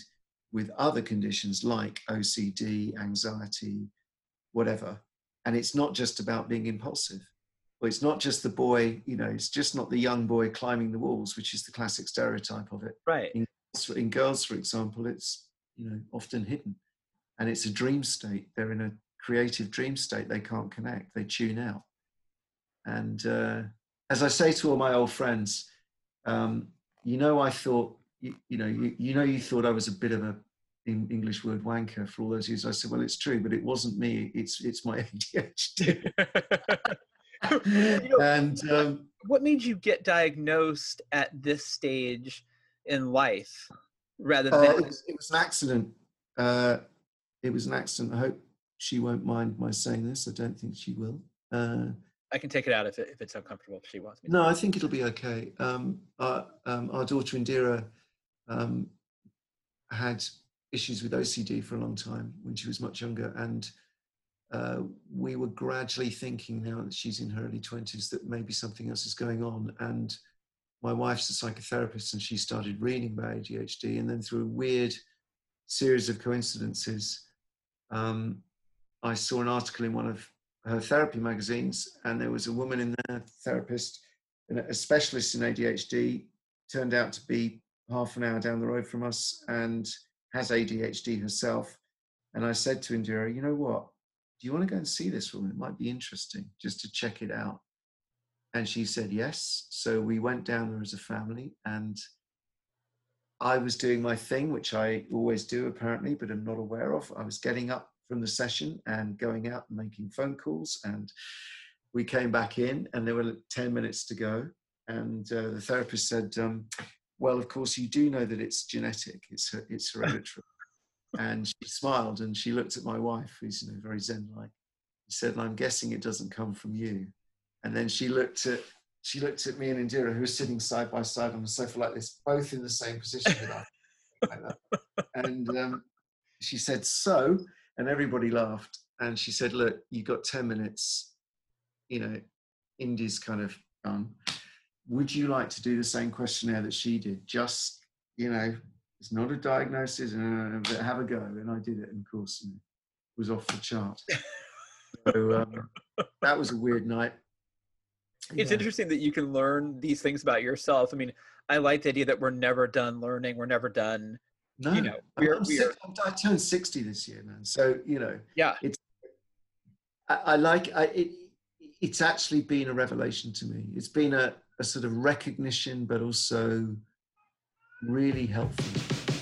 with other conditions like OCD, anxiety, whatever. And it's not just about being impulsive. Well, it's not just the boy, you know, it's just not the young boy climbing the walls, which is the classic stereotype of it. Right. In, in girls, for example, it's, you know, often hidden. And it's a dream state. They're in a creative dream state. They can't connect, they tune out. And uh, as I say to all my old friends, um, you know, I thought, you, you know, you, you know, you thought I was a bit of a in English word wanker for all those years. I said, well, it's true, but it wasn't me. It's it's my ADHD. you know, and um, what made you get diagnosed at this stage in life rather uh, than? Uh, it, was, it, was, an accident. Uh, it was an accident. I hope she won't mind my saying this. I don't think she will. Uh, I can take it out if, it, if it's uncomfortable. If she wants me. No, I think it'll be okay. Um, our, um, our daughter Indira um, had issues with OCD for a long time when she was much younger. And uh, we were gradually thinking now that she's in her early 20s that maybe something else is going on. And my wife's a psychotherapist and she started reading about ADHD. And then through a weird series of coincidences, um, I saw an article in one of her therapy magazines, and there was a woman in there, therapist, a specialist in ADHD, turned out to be half an hour down the road from us. And has ADHD herself. And I said to Indira, you know what? Do you want to go and see this woman? It might be interesting just to check it out. And she said yes. So we went down there as a family and I was doing my thing, which I always do apparently, but I'm not aware of. I was getting up from the session and going out and making phone calls and we came back in, and there were ten minutes to go, and uh, the therapist said, um, "Well, of course, you do know that it's genetic. It's it's hereditary." and she smiled and she looked at my wife, who's you know very zen-like. She said, "I'm guessing it doesn't come from you." And then she looked at she looked at me and Indira, who were sitting side by side on the sofa like this, both in the same position like and um, she said, "So," and everybody laughed. And she said, "Look, you got ten minutes. You know, Indy's kind of done. Would you like to do the same questionnaire that she did? Just, you know, it's not a diagnosis, uh, but have a go." And I did it, and of course, you know, was off the chart. so um, that was a weird night. It's yeah. interesting that you can learn these things about yourself. I mean, I like the idea that we're never done learning. We're never done. No, you know, we're, I'm, we're, I turned 60 this year, man. So, you know, yeah, it's, I, I like, I, it, it's actually been a revelation to me. It's been a, a sort of recognition, but also really helpful.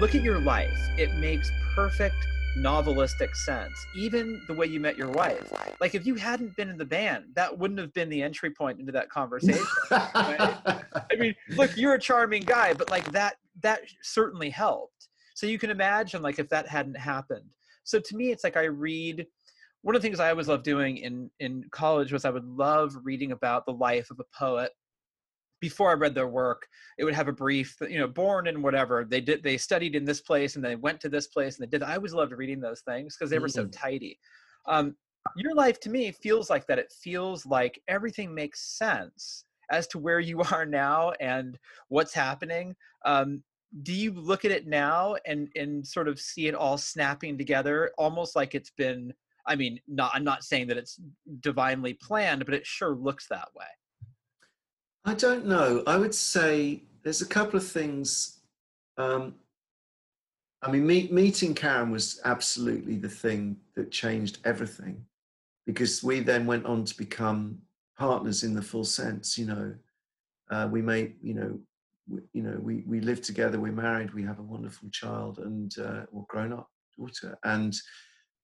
Look at your life, it makes perfect novelistic sense. Even the way you met your wife. Like if you hadn't been in the band, that wouldn't have been the entry point into that conversation. right? I mean, look, you're a charming guy, but like that that certainly helped. So you can imagine like if that hadn't happened. So to me it's like I read one of the things I always loved doing in in college was I would love reading about the life of a poet before I read their work, it would have a brief, you know, born and whatever they did. They studied in this place and they went to this place and they did. I always loved reading those things because they were mm. so tidy. Um, your life to me feels like that. It feels like everything makes sense as to where you are now and what's happening. Um, do you look at it now and and sort of see it all snapping together, almost like it's been? I mean, not I'm not saying that it's divinely planned, but it sure looks that way. I don't know. I would say there's a couple of things. Um, I mean, meet, meeting Karen was absolutely the thing that changed everything because we then went on to become partners in the full sense. You know, uh, we made, you know, we, you know, we, we live together, we're married, we have a wonderful child and, uh, grown up daughter. And,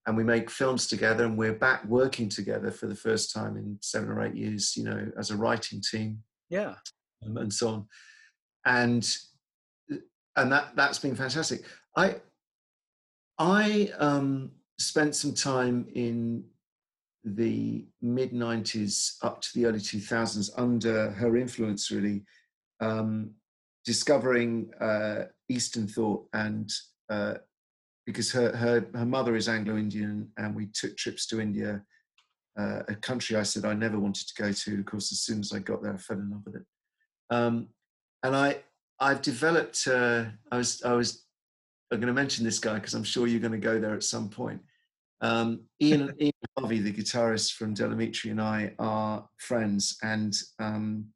and we make films together and we're back working together for the first time in seven or eight years, you know, as a writing team. Yeah. Um, and so on. And, and that, that's been fantastic. I I um, spent some time in the mid 90s up to the early 2000s under her influence, really, um, discovering uh, Eastern thought. And uh, because her, her, her mother is Anglo Indian, and we took trips to India, uh, a country I said I never wanted to go to. Of course, as soon as I got there, I fell in love with it. Um, and I, I've developed. Uh, I was I was I'm going to mention this guy because I'm sure you're going to go there at some point. Um, Ian, Ian Harvey, the guitarist from Del Amitri, and I are friends and um,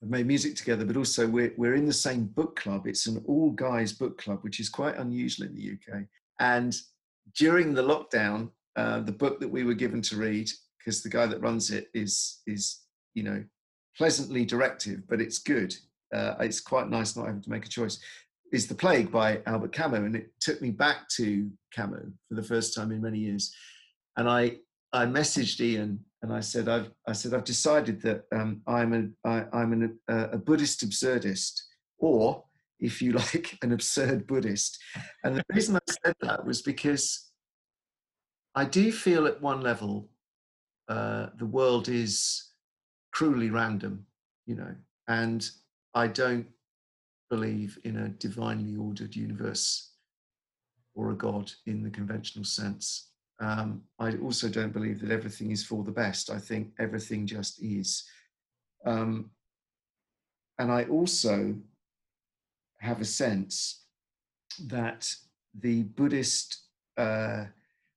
have made music together, but also we're, we're in the same book club. It's an all guys book club, which is quite unusual in the UK. And during the lockdown, uh, the book that we were given to read, because the guy that runs it is, is you know, pleasantly directive, but it's good. Uh, it's quite nice not having to make a choice is The Plague by Albert Camus. And it took me back to Camus for the first time in many years. And I, I messaged Ian and I said, I've, I said, I've decided that um, I'm, a, I, I'm an, a, a Buddhist absurdist, or if you like, an absurd Buddhist. And the reason I said that was because I do feel at one level uh, the world is cruelly random, you know, and I don't believe in a divinely ordered universe or a God in the conventional sense. Um, I also don't believe that everything is for the best. I think everything just is. Um, and I also have a sense that the Buddhist uh,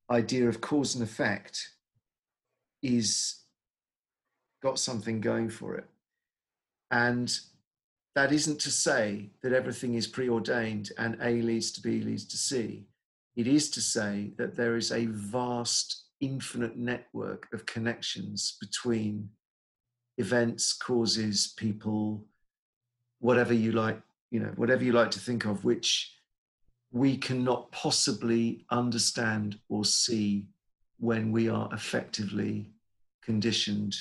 idea of cause and effect is got something going for it. And that isn't to say that everything is preordained and A leads to B leads to C. It is to say that there is a vast, infinite network of connections between events, causes, people, whatever you like, you know, whatever you like to think of, which we cannot possibly understand or see when we are effectively conditioned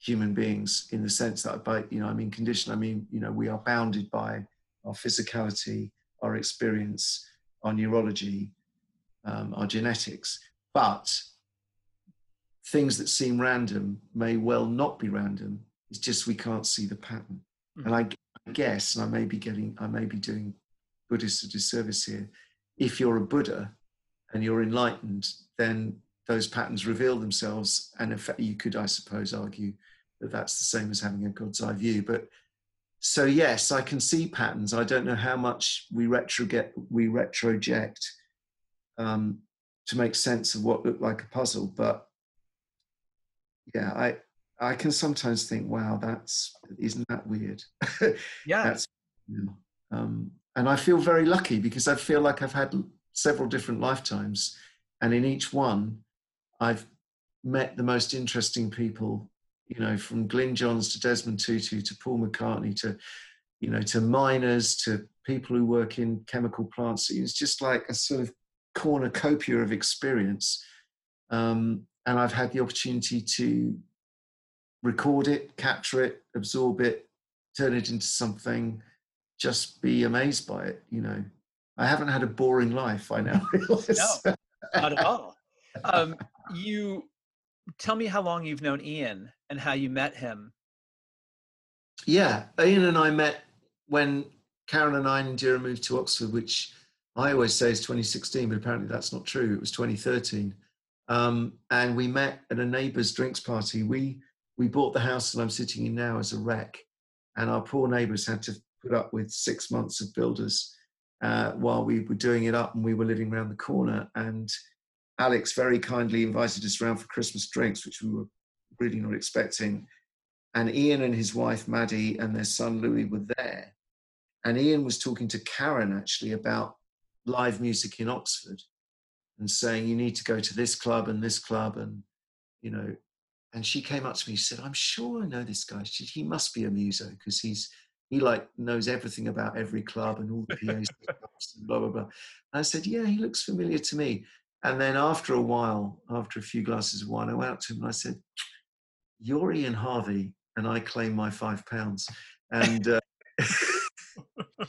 human beings in the sense that by you know I mean conditioned I mean you know we are bounded by our physicality, our experience, our neurology, um, our genetics, but things that seem random may well not be random. It's just we can't see the pattern. Mm. And I, I guess, and I may be getting, I may be doing Buddhists a disservice here. If you're a Buddha and you're enlightened, then those patterns reveal themselves. And in fact, you could, I suppose, argue that that's the same as having a God's eye view. But so yes, I can see patterns. I don't know how much we retroget, we retroject um, to make sense of what looked like a puzzle. But yeah, I I can sometimes think, wow, that's isn't that weird? Yeah. that's, um, and I feel very lucky because I feel like I've had several different lifetimes, and in each one, I've met the most interesting people, you know, from Glyn Johns to Desmond Tutu to Paul McCartney to, you know, to miners to people who work in chemical plants. It's just like a sort of cornucopia of experience. Um, and I've had the opportunity to record it, capture it, absorb it, turn it into something, just be amazed by it, you know. I haven't had a boring life, I now realize. No, not at all. Um, you tell me how long you've known Ian and how you met him. Yeah, Ian and I met when Karen and I and Indira moved to Oxford, which I always say is 2016, but apparently that's not true. It was 2013. Um, and we met at a neighbour's drinks party. We we bought the house that I'm sitting in now as a wreck, and our poor neighbours had to put up with six months of builders uh, while we were doing it up, and we were living around the corner. And Alex very kindly invited us around for Christmas drinks, which we were really not expecting. And Ian and his wife Maddie and their son Louis were there. And Ian was talking to Karen actually about live music in Oxford and saying, you need to go to this club and this club. And, you know, and she came up to me, she said, I'm sure I know this guy. She he must be a muso because he's, he like knows everything about every club and all the PAs and blah, blah, blah. And I said, yeah, he looks familiar to me. And then after a while, after a few glasses of wine, I went out to him and I said, you're Ian Harvey and I claim my five pounds. And, uh,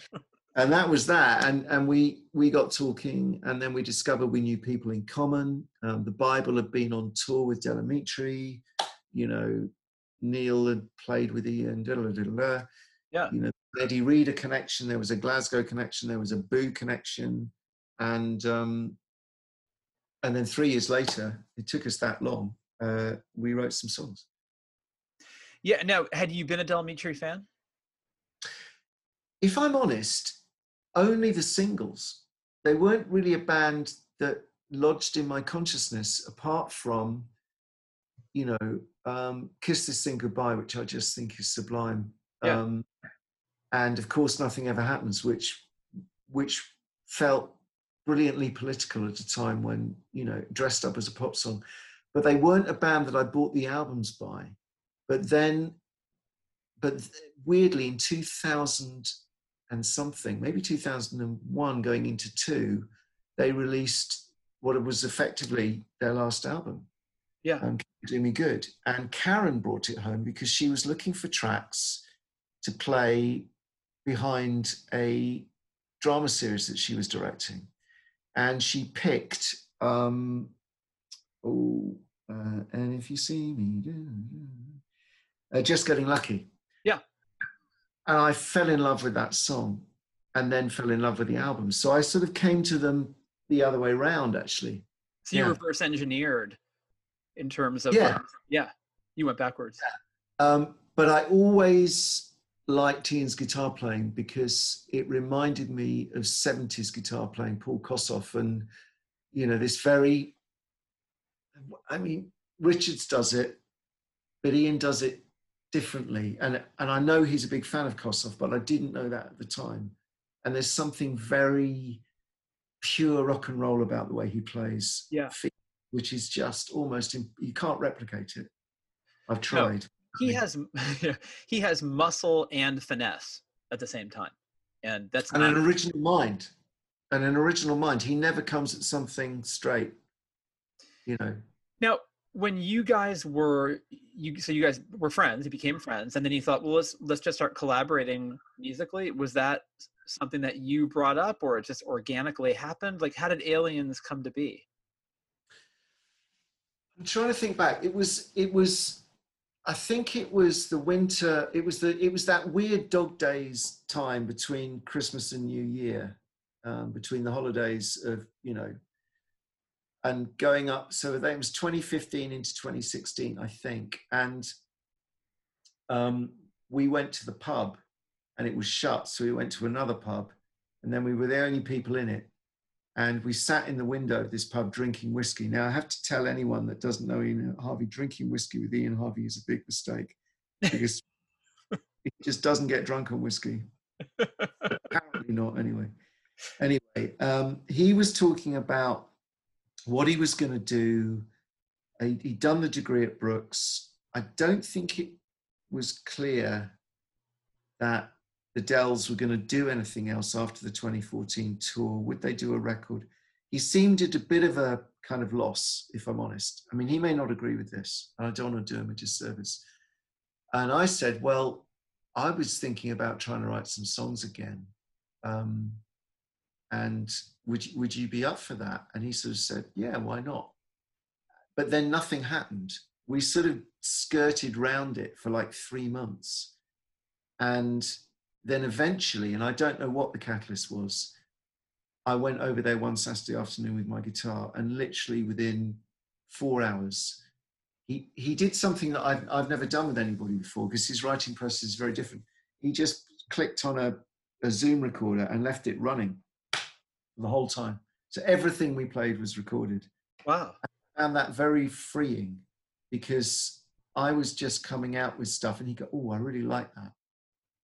and that was that and and we we got talking and then we discovered we knew people in common um, the bible had been on tour with Del Amitri you know neil had played with ian da, da, da, yeah you know Eddi Reader connection there was a glasgow connection there was a boo connection and um and then three years later it took us that long uh we wrote some songs yeah now had you been a Del Amitri fan if i'm honest only the singles. They weren't really a band that lodged in my consciousness apart from, you know, um, Kiss This Thing Goodbye, which I just think is sublime. Yeah. Um, and of course, Nothing Ever Happens, which, which felt brilliantly political at a time when, you know, dressed up as a pop song. But they weren't a band that I bought the albums by. But then, but weirdly, in 2000, and something, maybe 2001 going into two, they released what was effectively their last album. Yeah. Um, Do Me Good. And Karen brought it home because she was looking for tracks to play behind a drama series that she was directing. And she picked, um, oh, uh, and if you see me, uh, just getting lucky Yeah, and I fell in love with that song and then fell in love with the album. So I sort of came to them the other way around, actually. So you yeah. reverse engineered in terms of, yeah, yeah you went backwards. Yeah. Um, but I always liked Ian's guitar playing because it reminded me of 70s guitar playing, Paul Kossoff, and, you know, this very, I mean, Richards does it, but Ian does it differently. And and I know he's a big fan of Kossoff, but I didn't know that at the time. And there's something very pure rock and roll about the way he plays. Yeah. Which is just almost you can't replicate it. I've tried. No, he has he has muscle and finesse at the same time, and that's and an original mind. And an original mind. He never comes at something straight. You know. Now, when you guys were you so you guys were friends you became friends and then you thought well let's let's just start collaborating musically was that something that you brought up or it just organically happened like how did aliens come to be i'm trying to think back it was it was i think it was the winter it was the it was that weird dog days time between christmas and new year um, between the holidays of you know and going up. So that was 2015 into 2016, I think. And um, we went to the pub and it was shut. So we went to another pub and then we were the only people in it. And we sat in the window of this pub drinking whiskey. Now, I have to tell anyone that doesn't know Ian Harvey, drinking whiskey with Ian Harvey is a big mistake because he just doesn't get drunk on whiskey. Apparently not, anyway. Anyway, um, he was talking about what he was going to do. He'd done the degree at Brookes. I don't think it was clear that the Dels were going to do anything else after the 2014 tour. Would they do a record? He seemed at a bit of a kind of loss, if I'm honest. I mean, he may not agree with this, and I don't want to do him a disservice. And I said, well, I was thinking about trying to write some songs again. Um, and would would you be up for that? And he sort of said, yeah, why not? But then nothing happened. We sort of skirted round it for like three months. And then eventually, and I don't know what the catalyst was, I went over there one Saturday afternoon with my guitar, and literally within four hours. He he did something that I've I've never done with anybody before because his writing process is very different. He just clicked on a, a Zoom recorder and left it running the whole time. So everything we played was recorded. Wow. I found that very freeing because I was just coming out with stuff and he go, Oh, I really like that.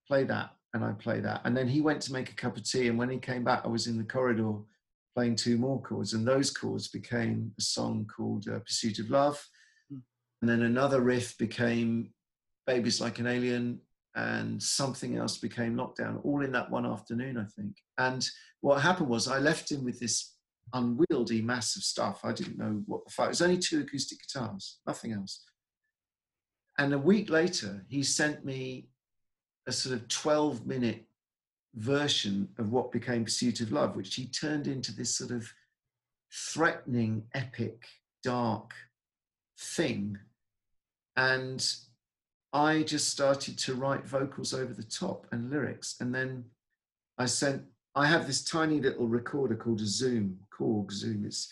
Play that. And I play that. And then he went to make a cup of tea. And when he came back, I was in the corridor playing two more chords. And those chords became a song called uh, Pursuit of Love. Hmm. And then another riff became Babies Like an Alien. And something else became Lockdown, all in that one afternoon, I think. And what happened was I left him with this unwieldy mass of stuff. I didn't know what the fuck. It was only two acoustic guitars, nothing else. And a week later, he sent me a sort of 12 minute version of what became Pursuit of Love, which he turned into this sort of threatening, epic, dark thing. And I just started to write vocals over the top and lyrics. And then I sent, I have this tiny little recorder called a Zoom, Korg Zoom. It's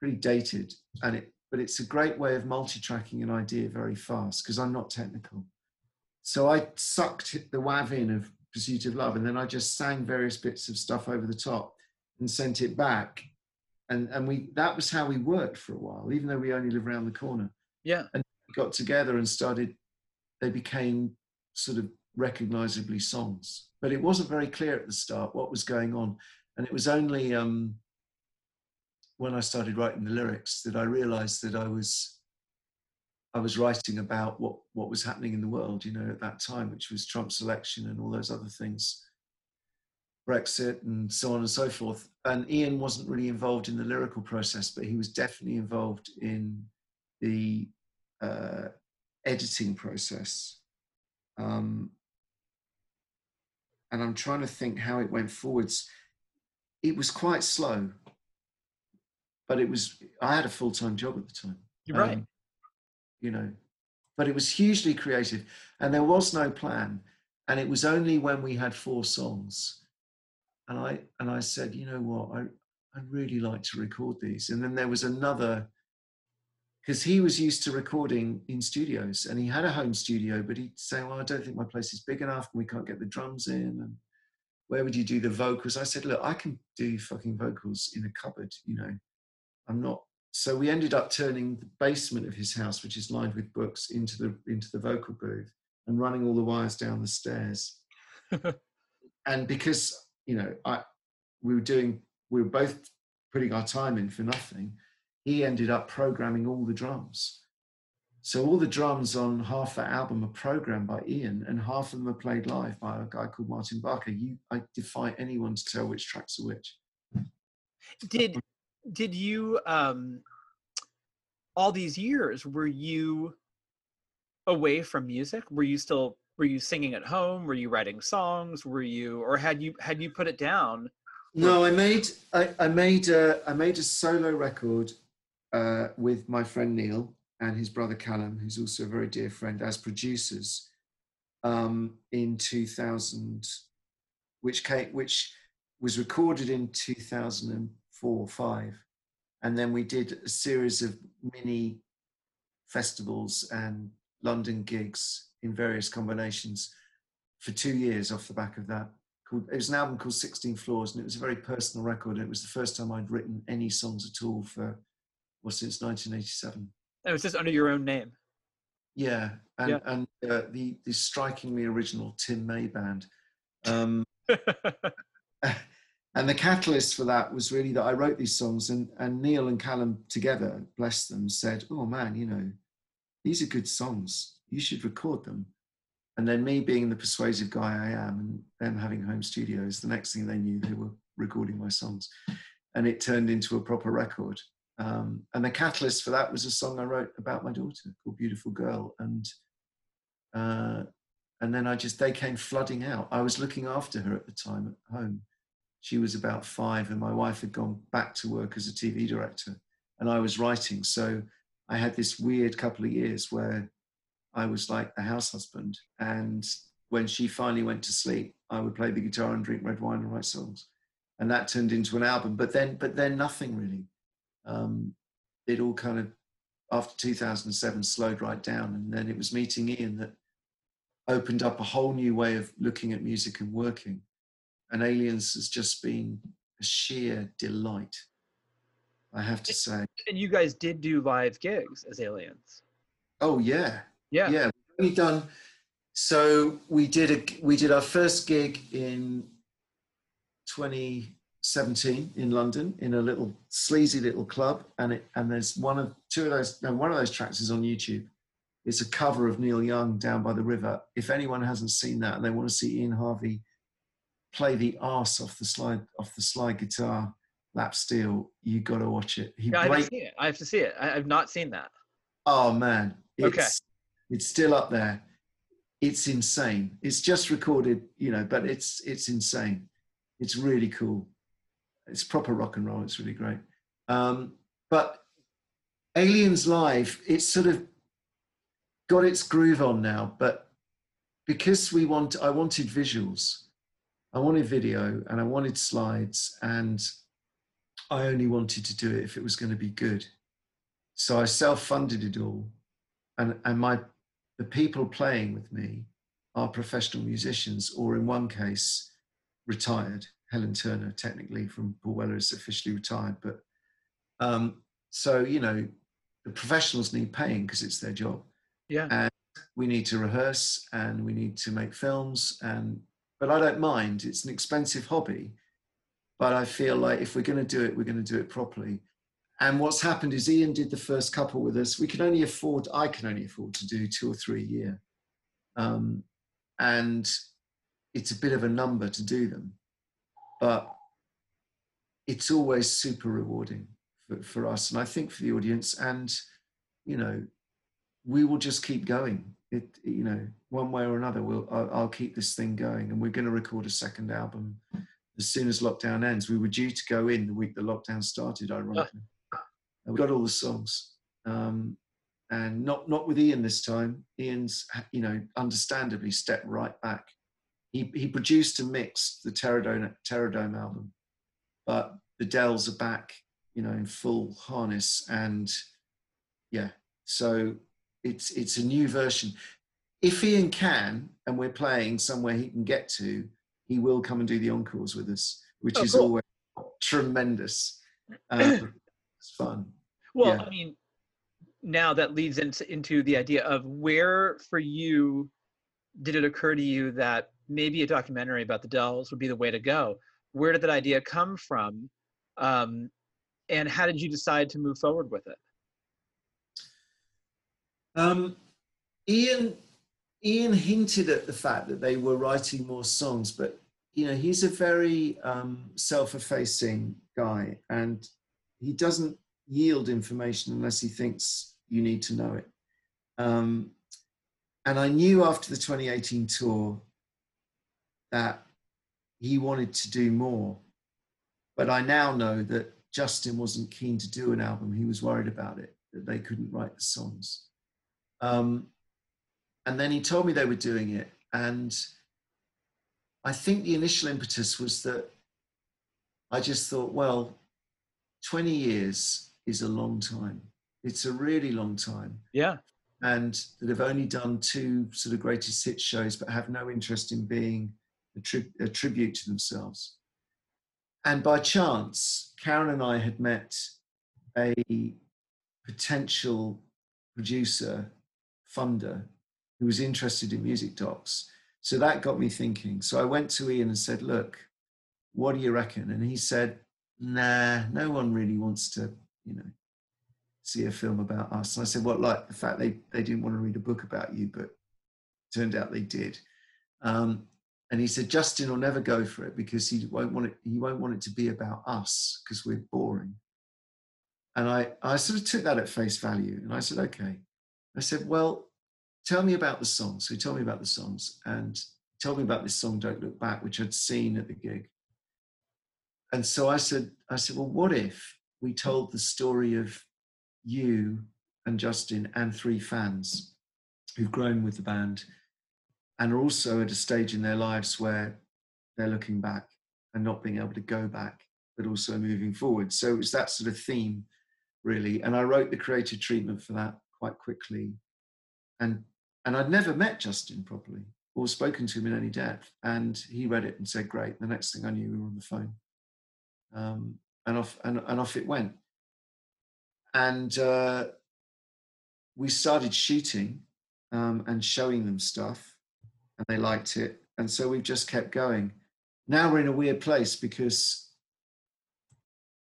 pretty dated and it, but it's a great way of multi-tracking an idea very fast because I'm not technical. So I sucked the WAV in of Pursuit of Love and then I just sang various bits of stuff over the top and sent it back. And, and we, that was how we worked for a while, even though we only live around the corner. Yeah. And we got together and started they became sort of recognizably songs. But it wasn't very clear at the start what was going on. And it was only um, when I started writing the lyrics that I realized that I was I was writing about what, what was happening in the world, you know, at that time, which was Trump's election and all those other things, Brexit and so on and so forth. And Ian wasn't really involved in the lyrical process, but he was definitely involved in the uh, editing process. Um, and I'm trying to think how it went forwards. It was quite slow, but it was, I had a full time job at the time. You're right. Um, you know, but it was hugely creative and there was no plan. And it was only when we had four songs and I, and I said, you know what, I, I'd really like to record these. And then there was another because he was used to recording in studios and he had a home studio, but he'd say, Well, I don't think my place is big enough and we can't get the drums in. And where would you do the vocals? I said, Look, I can do fucking vocals in a cupboard, you know. I'm not. So we ended up turning the basement of his house, which is lined with books, into the into the vocal booth and running all the wires down the stairs. and because, you know, I we were doing we were both putting our time in for nothing he ended up programming all the drums. So all the drums on half that album are programmed by Ian, and half of them are played live by a guy called Martin Barker. You, I defy anyone to tell which tracks are which. Did did you um, all these years were you away from music? Were you still were you singing at home? Were you writing songs? Were you or had you had you put it down? No, I made I, I made a, I made a solo record uh, with my friend Neil and his brother Callum, who's also a very dear friend, as producers um, in 2000, which came, which was recorded in 2004 5. And then we did a series of mini festivals and London gigs in various combinations for two years off the back of that. Called, it was an album called 16 Floors, and it was a very personal record. It was the first time I'd written any songs at all for well since 1987. it was just under your own name. Yeah, and yeah. and uh, the the strikingly original Tim May band. Um, and the catalyst for that was really that I wrote these songs, and and Neil and Callum together, bless them, said, "Oh man, you know, these are good songs. You should record them." And then me being the persuasive guy I am, and them having home studios, the next thing they knew, they were recording my songs, and it turned into a proper record. Um, and the catalyst for that was a song I wrote about my daughter called Beautiful Girl. And uh, and then I just they came flooding out. I was looking after her at the time at home. She was about five, and my wife had gone back to work as a TV director, and I was writing. So I had this weird couple of years where I was like the house husband. And when she finally went to sleep, I would play the guitar and drink red wine and write songs. And that turned into an album. But then, but then nothing really um, it all kind of after 2007 slowed right down. And then it was meeting Ian that opened up a whole new way of looking at music and working. And Aliens has just been a sheer delight, I have to say. And you guys did do live gigs as Aliens. Oh yeah, yeah, yeah. We've done. So we did a we did our first gig in 2017 in London in a little sleazy little club, and it and there's one of two of those. No, one of those tracks is on YouTube. It's a cover of Neil Young "Down by the River." If anyone hasn't seen that and they want to see Ian Harvey play the arse off the slide off the slide guitar lap steel, you got to watch it. He yeah, I have to see it. I have to see it. I, have not seen that. Oh man, it's, okay, it's still up there. It's insane. It's just recorded, you know, but it's it's insane. It's really cool. It's proper rock and roll. It's really great. Um, but Aliens Live, it's sort of got its groove on now. But because we want, I wanted visuals I wanted video and I wanted slides, and I only wanted to do it if it was going to be good. So I self-funded it all, and and my the people playing with me are professional musicians, or in one case, retired. Helen Turner, technically from Paul Weller, is officially retired, but um, so you know, the professionals need paying because it's their job. Yeah, and we need to rehearse and we need to make films and but I don't mind. It's an expensive hobby, but I feel like if we're going to do it, we're going to do it properly. And what's happened is Ian did the first couple with us. We can only afford, I can only afford to do two or three a year. Um, and it's a bit of a number to do them, but it's always super rewarding for, for us. And I think for the audience and, you know, we will just keep going it you know one way or another we'll I'll, I'll keep this thing going and we're going to record a second album as soon as lockdown ends. We were due to go in the week the lockdown started ironically. And we got all the songs um, and not not with ian this time. Ian's you know understandably stepped right back. He, he produced and mixed the Terrordome, Terrordome album but the Dels are back you know in full harness and yeah. So it's it's a new version. If Ian can, and we're playing somewhere he can get to, he will come and do the encores with us, which oh, is cool. always tremendous. Um, it's fun. Well, yeah. I mean, now that leads into into the idea of where for you did it occur to you that maybe a documentary about the Dels would be the way to go? Where did that idea come from? Um, and how did you decide to move forward with it? Um, Ian Ian hinted at the fact that they were writing more songs, but you know he's a very um, self-effacing guy, and he doesn't yield information unless he thinks you need to know it. Um, and I knew after the 2018 tour that he wanted to do more, but I now know that Justin wasn't keen to do an album. He was worried about it that they couldn't write the songs. Um, and then he told me they were doing it. And I think the initial impetus was that I just thought, well, 20 years is a long time. It's a really long time. Yeah. And that have only done two sort of greatest hit shows, but have no interest in being a, tri- a tribute to themselves. And by chance, Karen and I had met a potential producer funder who was interested in music docs. So that got me thinking. So I went to Ian and said, Look, what do you reckon? And he said, Nah, no one really wants to, you know, see a film about us. And I said, What, like the fact they, they didn't want to read a book about you, but turned out they did. Um, and he said, Justin will never go for it because he won't want it, he won't want it to be about us because we're boring. And I, I sort of took that at face value and I said, okay. I said, Well, tell me about the songs. So he told me about the songs and told me about this song, Don't Look Back, which I'd seen at the gig. And so I said, I said, Well, what if we told the story of you and Justin and three fans who've grown with the band and are also at a stage in their lives where they're looking back and not being able to go back, but also moving forward. So it was that sort of theme really. And I wrote the creative treatment for that quite quickly. And and I'd never met Justin properly or spoken to him in any depth. And he read it and said, "Great." The next thing I knew, we were on the phone, um, and off and, and off it went. And uh, we started shooting um, and showing them stuff, and they liked it. And so we've just kept going. Now we're in a weird place because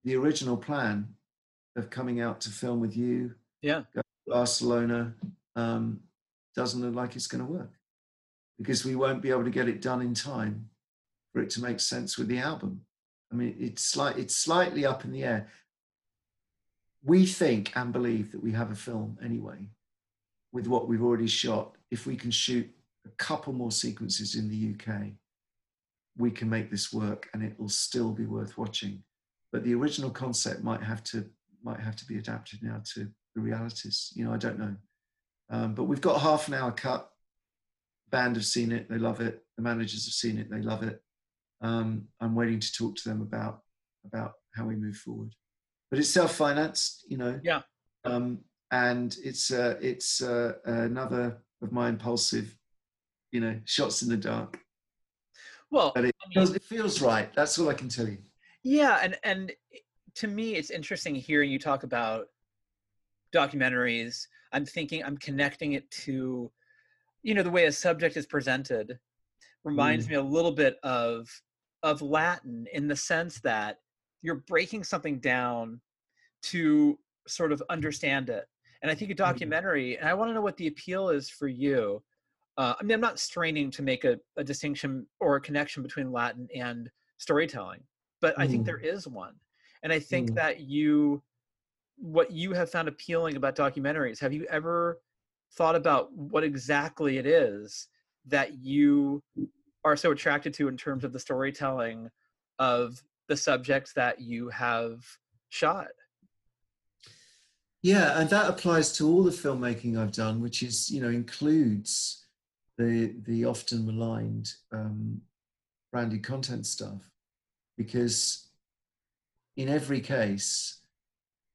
the original plan of coming out to film with you, yeah, Barcelona, um, doesn't look like it's going to work because we won't be able to get it done in time for it to make sense with the album. I mean, it's slight, it's slightly up in the air. We think and believe that we have a film anyway, with what we've already shot. If we can shoot a couple more sequences in the UK, we can make this work, and it will still be worth watching. But the original concept might have to might have to be adapted now to the realities. You know, I don't know. Um, but we've got half an hour cut. Band have seen it, they love it. The managers have seen it, they love it. Um, I'm waiting to talk to them about about how we move forward. But it's self-financed, you know. Yeah. Um, and it's uh, it's uh, another of my impulsive, you know, shots in the dark. Well, but it, I mean, feels, it feels right. That's all I can tell you. Yeah, and and to me, it's interesting hearing you talk about documentaries. I'm thinking, I'm connecting it to, you know, the way a subject is presented reminds mm. me a little bit of of Latin in the sense that you're breaking something down to sort of understand it. And I think a mm-hmm. documentary, and I want to know what the appeal is for you. Uh, I mean, I'm not straining to make a, a, distinction or a connection between Latin and storytelling, but mm. I think there mm. one. And I think mm. that you, what you have found appealing about documentaries, have you ever thought about what exactly it is that you are so attracted to in terms of the storytelling of the subjects that you have shot? Yeah, and that applies to all the filmmaking I've done, which is, you know, includes the the often maligned um, branded content stuff, because in every case,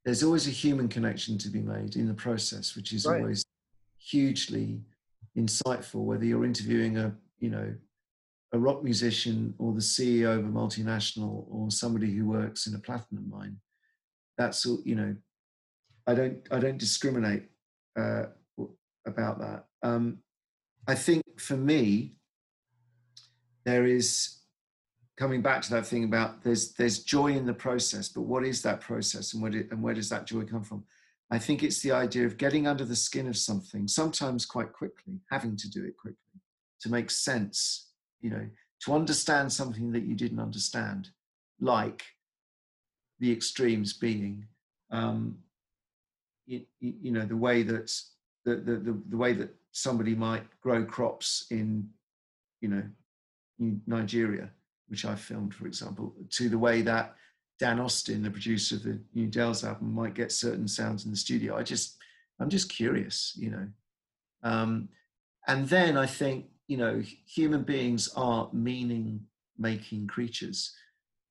there's always a human connection to be made in the process, which is right. always hugely insightful. Whether you're interviewing a, you know, a rock musician or the CEO of a multinational or somebody who works in a platinum mine, that's all. You know, I don't I don't discriminate uh, about that. Um, I think for me, there is coming back to that thing about there's there's joy in the process, but what is that process and where and where does that joy come from? I think it's the idea of getting under the skin of something, sometimes quite quickly, having to do it quickly to make sense, you know, to understand something that you didn't understand, like the extremes being, um, you, you know, the way that the, the, the, the way that somebody might grow crops in, you know, Nigeria which I filmed, for example, to the way that Dan Austin, the producer of the new Dels album, might get certain sounds in the studio. I just, I'm just curious, you know. Um, and then I think, you know, human beings are meaning making creatures.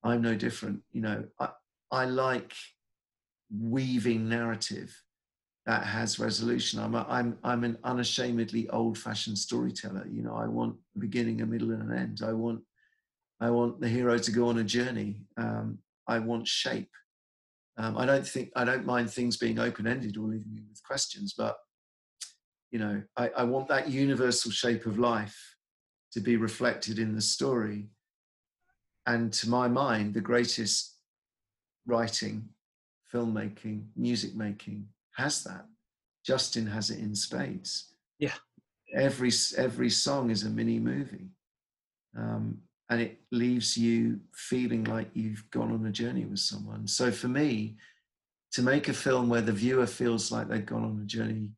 I'm no different. You know, I, I like weaving narrative that has resolution. I'm, a, I'm, I'm an unashamedly old fashioned storyteller. You know, I want a beginning, a middle, and an end. I want I want the hero to go on a journey. Um, I want shape. Um, I don't think I don't mind things being open ended or leaving me with questions, but you know, I, I want that universal shape of life to be reflected in the story. And to my mind, the greatest writing, filmmaking, music making has that. Justin has it in spades. Yeah. Every every song is a mini movie. Um, and it leaves you feeling like you've gone on a journey with someone. So for me, to make a film where the viewer feels like they've gone on a journey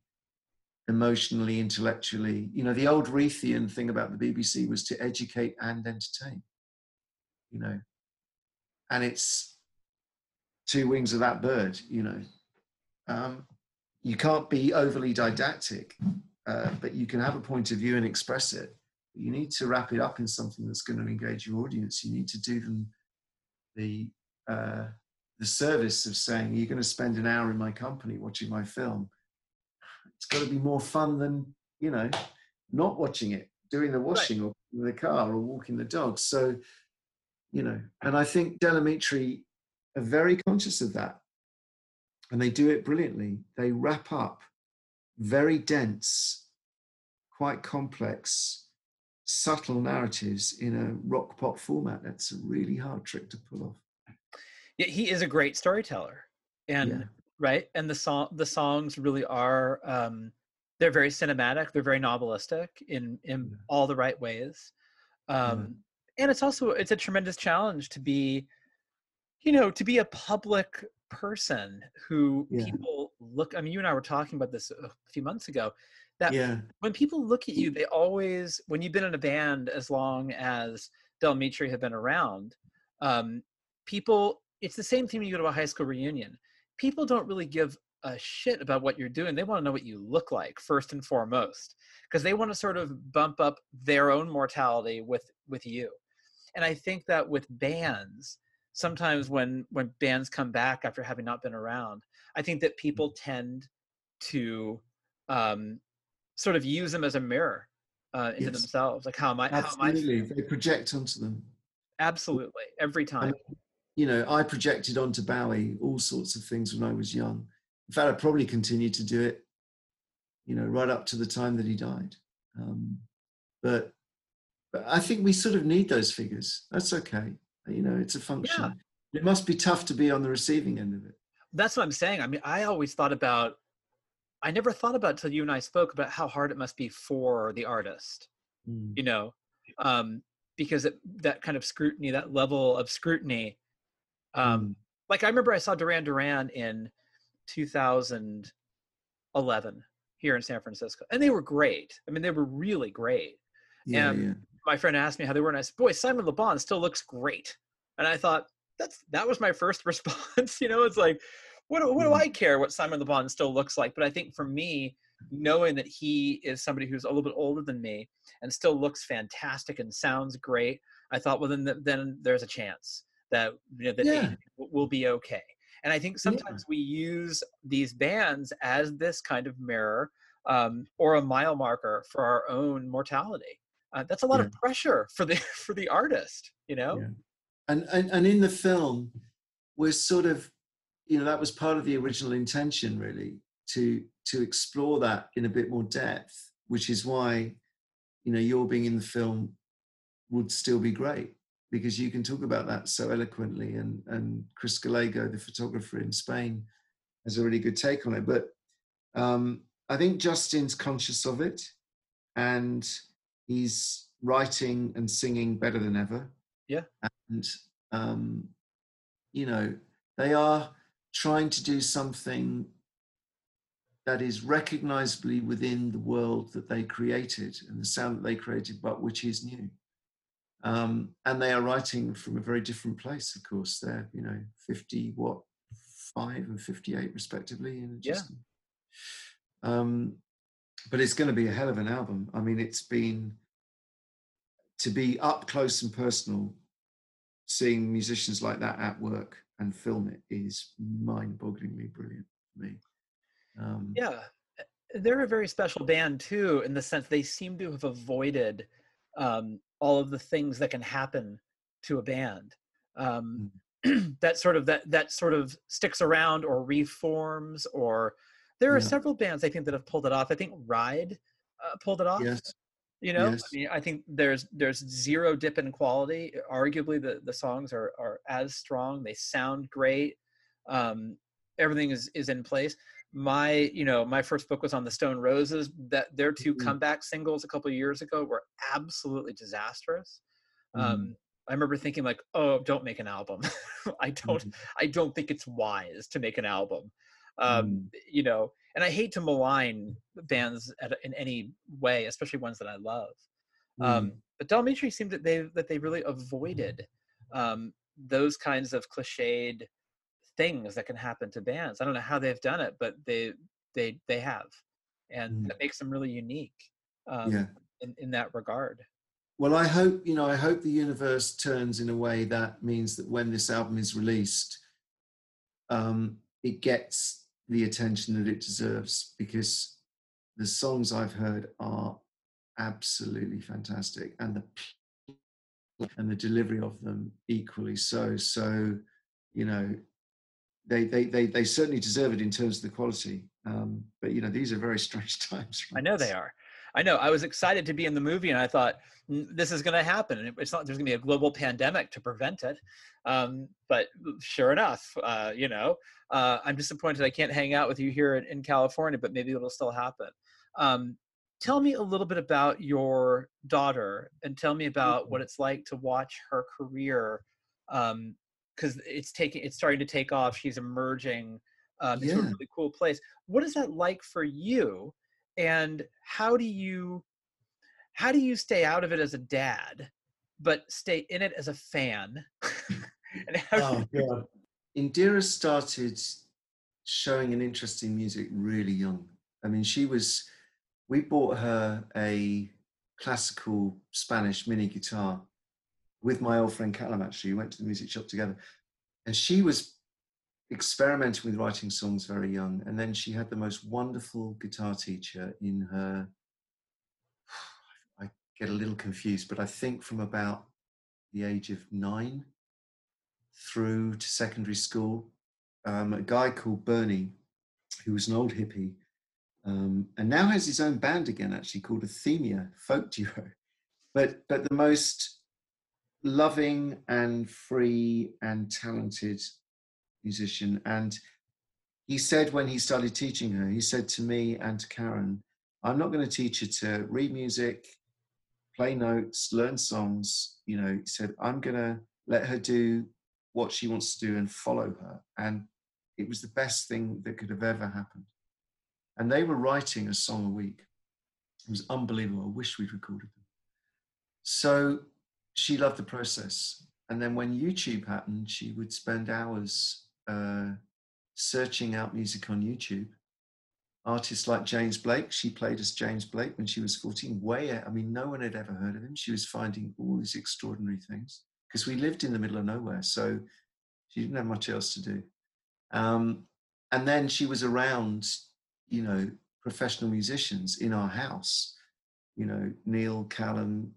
emotionally, intellectually, you know, the old Reithian thing about the BBC was to educate and entertain, you know, and it's two wings of that bird, you know. Um, you can't be overly didactic, uh, but you can have a point of view and express it you need to wrap it up in something that's going to engage your audience. You need to do them the uh, the service of saying you're going to spend an hour in my company watching my film it's got to be more fun than you know not watching it doing the washing right. or in the car or walking the dog so you know and i think Del Amitri are very conscious of that and they do it brilliantly they wrap up very dense quite complex subtle narratives in a rock pop format that's a really hard trick to pull off yeah, he is a great storyteller, and yeah. right, and the song the songs really are. Um, they're very cinematic. They're very novelistic in in yeah. all the right ways, um, and it's also it's a tremendous challenge to be, you know, to be a public person who people look. I mean, you and I were talking about this a few months ago. That yeah. when people look at you, they always when you've been in a band as long as Del Amitri have been around, um, people it's the same thing when you go to a high school reunion. People don't really give a shit about what you're doing. They want to know what you look like first and foremost, because they want to sort of bump up their own mortality with with you. And I think that with bands, sometimes when when bands come back after having not been around, I think that people tend to um, sort of use them as a mirror uh, into yes. themselves. Like how am I? Absolutely, am I they project onto them. Absolutely, every time you know, I projected onto Bowie all sorts of things when I was young. In fact, I probably continued to do it, you know, right up to the time that he died. Um, but, but I think we sort of need those figures. That's okay. You know, it's a function. Yeah. It must be tough to be on the receiving end of it. That's what I'm saying. I mean, I always thought about, I never thought about until you and I spoke about how hard it must be for the artist, mm. you know, um, because it, that kind of scrutiny, that level of scrutiny, um, mm. Like I remember I saw Duran Duran in 2011 here in San Francisco, and they were great. I mean, they were really great. Yeah, and yeah. my friend asked me how they were, and I said, "Boy, Simon Le Bon still looks great." And I thought that's that was my first response. you know, it's like, what what do mm. I care what Simon Le Bon still looks like? But I think for me, knowing that he is somebody who's a little bit older than me and still looks fantastic and sounds great, I thought, well, then then there's a chance that you know that yeah. will be okay and i think sometimes yeah. we use these bands as this kind of mirror um, or a mile marker for our own mortality uh, that's a lot yeah. of pressure for the for the artist you know and, and and in the film we're sort of you know that was part of the original intention really to to explore that in a bit more depth which is why you know your being in the film would still be great because you can talk about that so eloquently. And, and Chris Gallego, the photographer in Spain, has a really good take on it. But um, I think Justin's conscious of it and he's writing and singing better than ever. Yeah. And, um, you know, they are trying to do something that is recognizably within the world that they created and the sound that they created, but which is new. Um, and they are writing from a very different place, of course. They're, you know, 50, what, five and 58 respectively. And just, yeah. Um, but it's going to be a hell of an album. I mean, it's been to be up close and personal, seeing musicians like that at work and film it is mind-bogglingly brilliant for me. Um, yeah, they're a very special band too, in the sense they seem to have avoided um, all of the things that can happen to a band um, mm. that sort of that that sort of sticks around or reforms or there are yeah. several bands i think that have pulled it off i think ride uh, pulled it off yes you know yes. i mean i think there's there's zero dip in quality arguably the the songs are are as strong they sound great um everything is is in place my you know my first book was on the stone roses that their 2 mm-hmm. comeback singles a couple years ago were absolutely disastrous mm-hmm. um i remember thinking like oh don't make an album i don't mm-hmm. i don't think it's wise to make an album um mm. you know and i hate to malign bands at, in any way especially ones that i love um mm. but Del Amitri seemed that they that they really avoided um those kinds of cliched things that can happen to bands. I don't know how they've done it, but they they they have, and mm. that makes them really unique. Um, yeah. In in that regard. Well, I hope you know. I hope the universe turns in a way that means that when this album is released, um, it gets the attention that it deserves because the songs I've heard are absolutely fantastic, and the and the delivery of them equally so. So, you know, they they they, they certainly deserve it in terms of the quality. Um, but you know, these are very strange times. I know they are. I know. I was excited to be in the movie, and I thought this is going to happen. It's not. There's going to be a global pandemic to prevent it. Um, but sure enough, uh, you know, uh, I'm disappointed I can't hang out with you here in, in California, but maybe it'll still happen. Um, tell me a little bit about your daughter, and tell me about what it's like to watch her career. Um, because it's taking, it's starting to take off. She's emerging um, into yeah. a really cool place. What is that like for you? And how do you how do you stay out of it as a dad but stay in it as a fan? Oh, God. indira started showing an interest in music really young. I mean she was we bought her a classical spanish mini guitar with my old friend callum actually we went to the music shop together. And she was experimenting with writing songs very young. And then she had the most wonderful guitar teacher in her, I get a little confused, but I think from about the age of nine through to secondary school, um, a guy called Bernie, who was an old hippie, um, and now has his own band again, actually called Athemia Folk Duo. But but the most loving and free and talented musician. And he said when he started teaching her, he said to me and to Karen, I'm not going to teach her to read music, play notes, learn songs. You know, he said, I'm going to let her do what she wants to do and follow her. And it was the best thing that could have ever happened. And they were writing a song a week. It was unbelievable. I wish we'd recorded them. So she loved the process. And then when YouTube happened, she would spend hours uh, searching out music on YouTube. Artists like James Blake, she played as James Blake when she was 14, way. I mean, no one had ever heard of him. She was finding all these extraordinary things because we lived in the middle of nowhere. So she didn't have much else to do. Um, and then she was around, you know, professional musicians in our house. You know, Neil, Callum,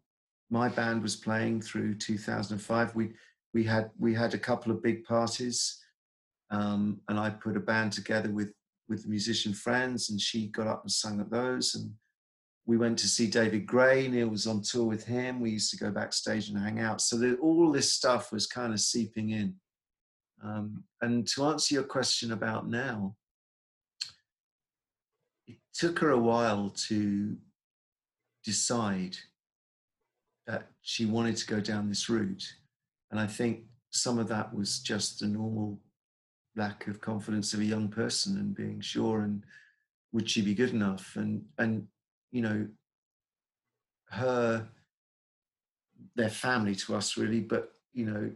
my band was playing through 2005. We we had we had a couple of big parties um, and I put a band together with with musician friends, and she got up and sang at those. And we went to see David Gray. Neil was on tour with him. We used to go backstage and hang out. So that all this stuff was kind of seeping in. Um, and to answer your question about now, it took her a while to decide that she wanted to go down this route. And I think some of that was just the normal lack of confidence of a young person and being sure and would she be good enough? And and you know her their family to us really but you know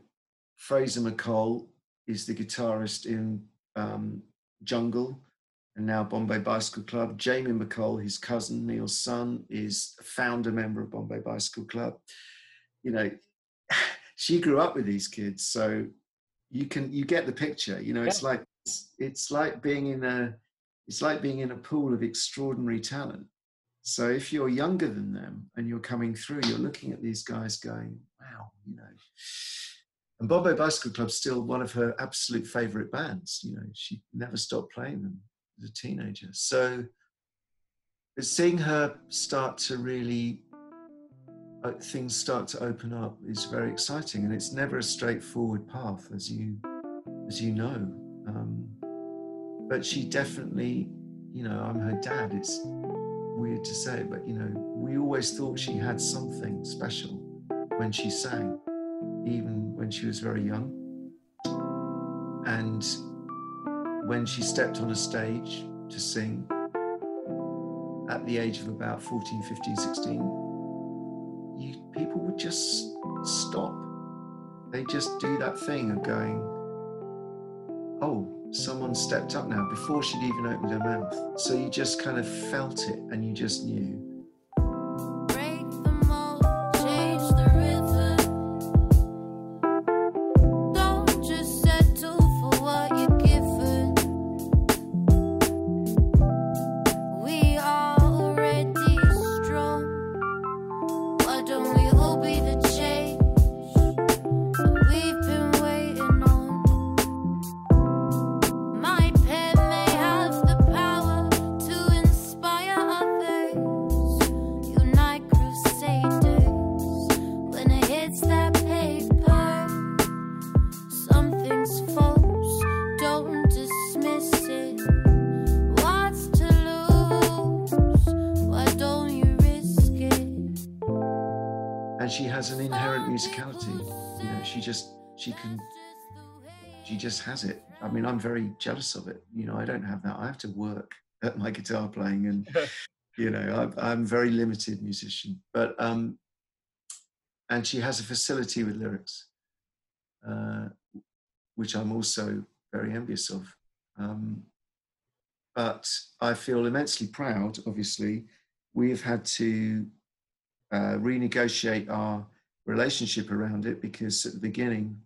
fraser MacColl is the guitarist in um, jungle and now bombay bicycle club. Jamie MacColl his cousin neil's son is a founder member of bombay bicycle club. You know she grew up with these kids so you can you get the picture you know yeah. it's like it's, it's like being in a it's like being in a pool of extraordinary talent so if you're younger than them and you're coming through you're looking at these guys going wow you know and Bombay Bicycle Club's still one of her absolute favorite bands. You know, she never stopped playing them as a teenager. So seeing her start to really things start to open up is very exciting, and it's never a straightforward path, as you as you know. Um, but she definitely, you know, I'm her dad. It's weird to say, but you know, we always thought she had something special when she sang, even when she was very young. And when she stepped on a stage to sing at the age of about 14, 15, 16, you, just stop. They just do that thing of going, oh, someone stepped up now before she'd even opened her mouth. So you just kind of felt it and you just knew. Jealous of it. You know, I don't have that. I have to work at my guitar playing, and you know, I'm, I'm a very limited musician. But um, and she has a facility with lyrics, uh, which I'm also very envious of. Um, but I feel immensely proud. Obviously, we've had to uh, renegotiate our relationship around it because at the beginning,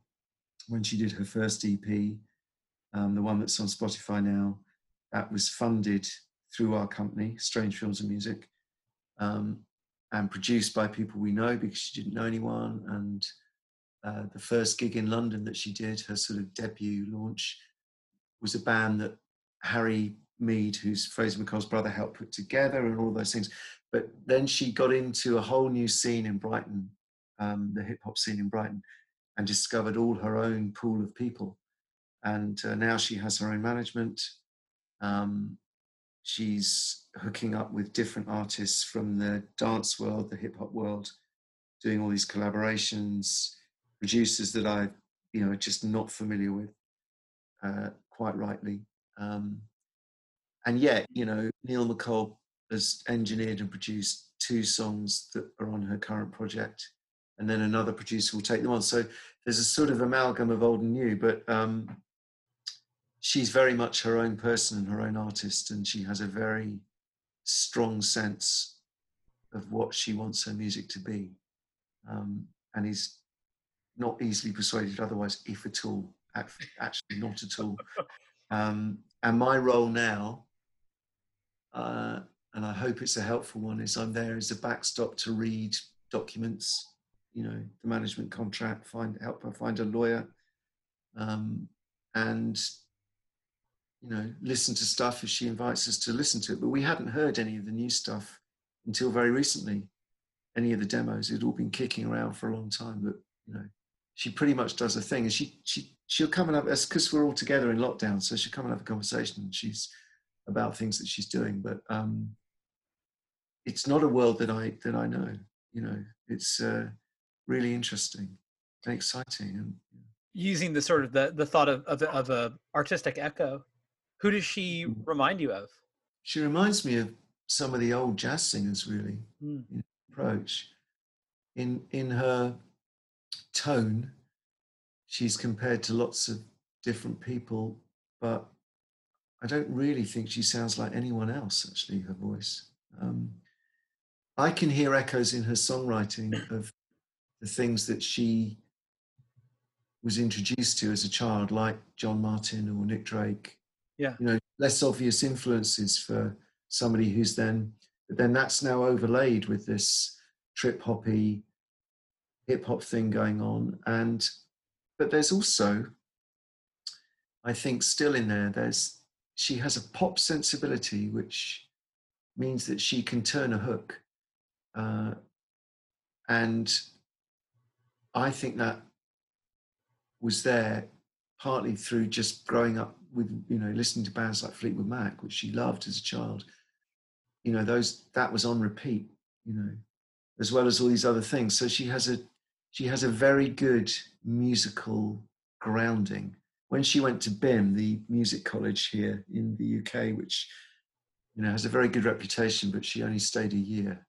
when she did her first EP, um, the one that's on Spotify now, that was funded through our company, Strange Films and Music, um, and produced by people we know because she didn't know anyone. And uh, the first gig in London that she did, her sort of debut launch, was a band that Harry Mead, who's Fraser MacColl's brother, helped put together and all those things. But then she got into a whole new scene in Brighton, um, the hip hop scene in Brighton, and discovered all her own pool of people. And uh, now she has her own management. Um, she's hooking up with different artists from the dance world, the hip hop world, doing all these collaborations, producers that I, you know, are just not familiar with, uh, quite rightly. Um, and yet, you know, Neil MacColl has engineered and produced two songs that are on her current project, and then another producer will take them on. So there's a sort of amalgam of old and new, but um, she's very much her own person and her own artist, and she has a very strong sense of what she wants her music to be, um, and is not easily persuaded otherwise, if at all. Actually, not at all. Um, and my role now uh, and I hope it's a helpful one, is I'm there as a backstop to read documents, you know, the management contract, find help her find a lawyer, um, and you know, listen to stuff if she invites us to listen to it. But we hadn't heard any of the new stuff until very recently. Any of the demos, it had all been kicking around for a long time. But you know, she pretty much does a thing, and she she she'll come and have us because we're all together in lockdown, so she'll come and have a conversation. And she's about things that she's doing, but um, it's not a world that I that I know. You know, it's uh, really interesting and exciting. And using the sort of the the thought of of, of a artistic echo, who does she mm. remind you of? She reminds me of some of the old jazz singers, really. Mm. In approach, in in her tone, she's compared to lots of different people, but I don't really think she sounds like anyone else, actually, her voice. Um, I can hear echoes in her songwriting of the things that she was introduced to as a child, like John Martyn or Nick Drake. Yeah. You know, less obvious influences for somebody who's then, but then that's now overlaid with this trip hoppy hip hop thing going on. And, but there's also, I think, still in there, there's she has a pop sensibility, which means that she can turn a hook. Uh, and I think that was there partly through just growing up with, you know, listening to bands like Fleetwood Mac, which she loved as a child. You know, those that was on repeat, you know, as well as all these other things. So she has a she has a very good musical grounding when she went to BIMM, the music college here in the UK, which you know has a very good reputation, but she only stayed a year.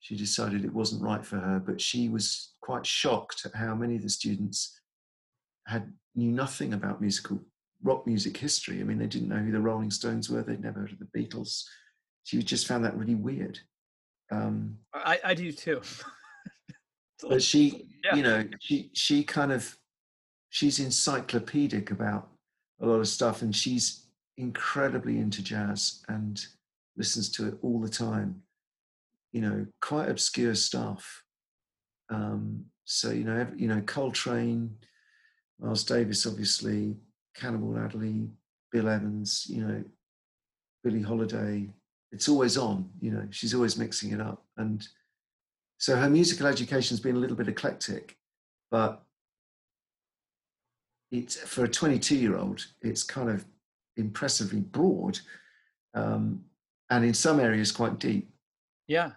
She decided it wasn't right for her, but she was quite shocked at how many of the students had knew nothing about musical rock music history. I mean, they didn't know who the Rolling Stones were. They'd never heard of the Beatles. She just found that really weird. Um, I, I do too. but she, yeah. you know, she she kind of she's encyclopedic about a lot of stuff and she's incredibly into jazz and listens to it all the time you know quite obscure stuff um, so you know every, you know coltrane miles davis obviously cannonball adderley bill evans you know billie holiday it's always on you know she's always mixing it up and so her musical education's been a little bit eclectic but it's for a 22 year old, it's kind of impressively broad, um, and in some areas quite deep. Yeah,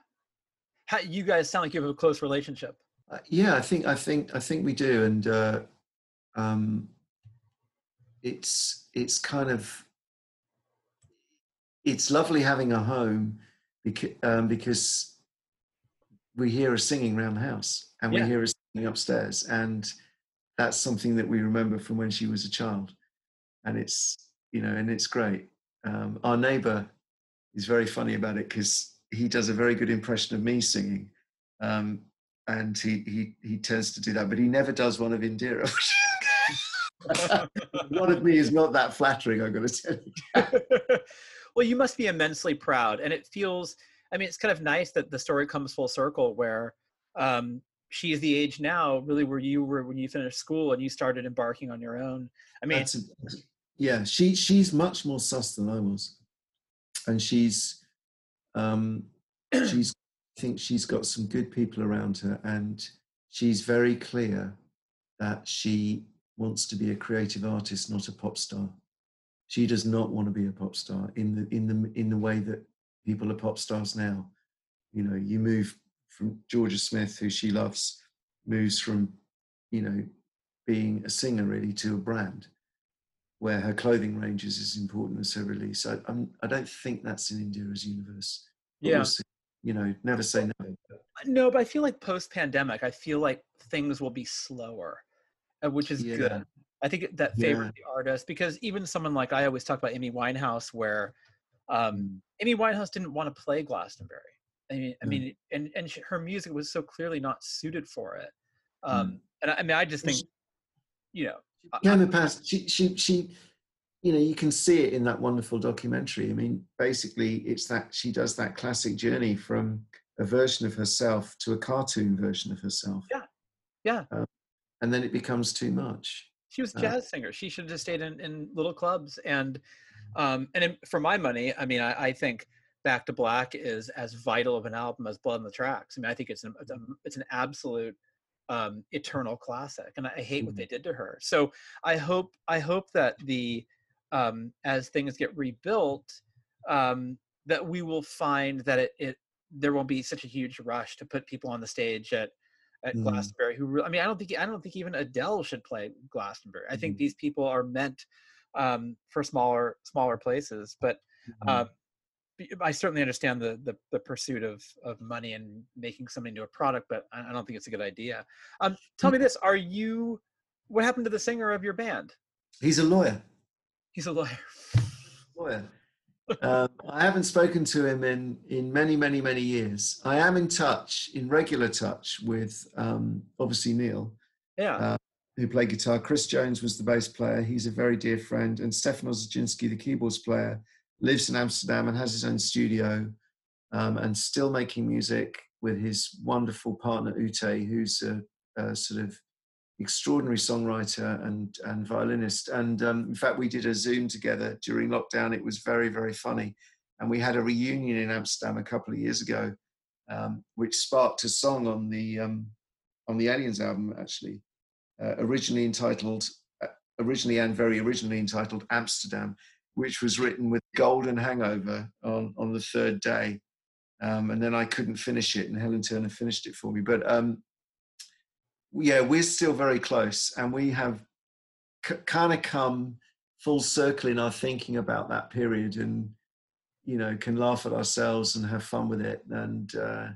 How, you guys sound like you have a close relationship. Uh, yeah, I think I think I think we do, and uh, um, it's it's kind of it's lovely having a home because, um, because we hear her singing around the house and Yeah. we hear her singing upstairs, and that's something that we remember from when she was a child, and it's you know, and it's great. Um, our neighbour is very funny about it because he does a very good impression of me singing. Um, and he, he he tends to do that, but he never does one of Indira. one of me is not that flattering. I'm going to tell you. well, you must be immensely proud, and it feels. I mean, it's kind of nice that the story comes full circle, where um, she's the age now, really, where you were when you finished school and you started embarking on your own. I mean, a, yeah, she she's much more sus than I was, and she's um, she's I think she's got some good people around her, and she's very clear that she wants to be a creative artist, not a pop star. She does not want to be a pop star in the in the in the way that people are pop stars now. You know, you move from Jorja Smith, who she loves, moves from you know being a singer really to a brand where her clothing range is as important as her release. I, I'm, I don't think that's in Indira's universe. Yeah. You know, never say never. No, but I feel like post pandemic, I feel like things will be slower, which is Yeah. good. I think that Yeah. favors the artist because even someone like I always talk about Amy Winehouse, where um, Mm. Amy Winehouse didn't want to play Glastonbury. I mean, I mean, and and she, her music was so clearly not suited for it. Mm. Um, And I, I mean, I just think, you know, Came and passed. She, she, she, you know, you can see it in that wonderful documentary. I mean, basically, it's that she does that classic journey from a version of herself to a cartoon version of herself. Yeah. Yeah. Um, and then it becomes too much. she was a Uh, jazz singer. She should have just stayed in, in little clubs. And um, and in, for my money, I mean, I, I think Back to Black is as vital of an album as Blood on the Tracks. I mean, I think it's an it's, an absolute um, eternal classic, and I, I hate what Mhm. they did to her. So I hope I hope that the um, as things get rebuilt, um, that we will find that it, it there won't be such a huge rush to put people on the stage at at Mm. Glastonbury who I mean I don't think I don't think even Adele should play Glastonbury. I think Mhm. these people are meant um, for smaller smaller places, but Mm-hmm. um, certainly understand the, the the pursuit of of money and making something into a product, but I, I don't think it's a good idea. Um, tell me this: Are you? What happened to the singer of your band? He's a lawyer. He's a lawyer. lawyer. Um, I haven't spoken to him in in many, many, many years. I am in touch, in regular touch with um, obviously Neil, Yeah. Uh, who played guitar. Chris Jones was the bass player. He's a very dear friend, and Stefan Ozaczynski, the keyboards player, lives in Amsterdam and has his own studio, um, and still making music with his wonderful partner Ute, who's a, a sort of extraordinary songwriter and and violinist. And um, in fact, we did a Zoom together during lockdown. It was very very funny, and we had a reunion in Amsterdam a couple of years ago, um, which sparked a song on the um, on the Aliens album actually, uh, originally entitled uh, originally and very originally entitled Amsterdam, which was written with Golden Hangover on on the third day. Um, and then I couldn't finish it, and Helen Turner finished it for me. But um, yeah, we're still very close, and we have c- kind of come full circle in our thinking about that period, and you know, can laugh at ourselves and have fun with it, and uh,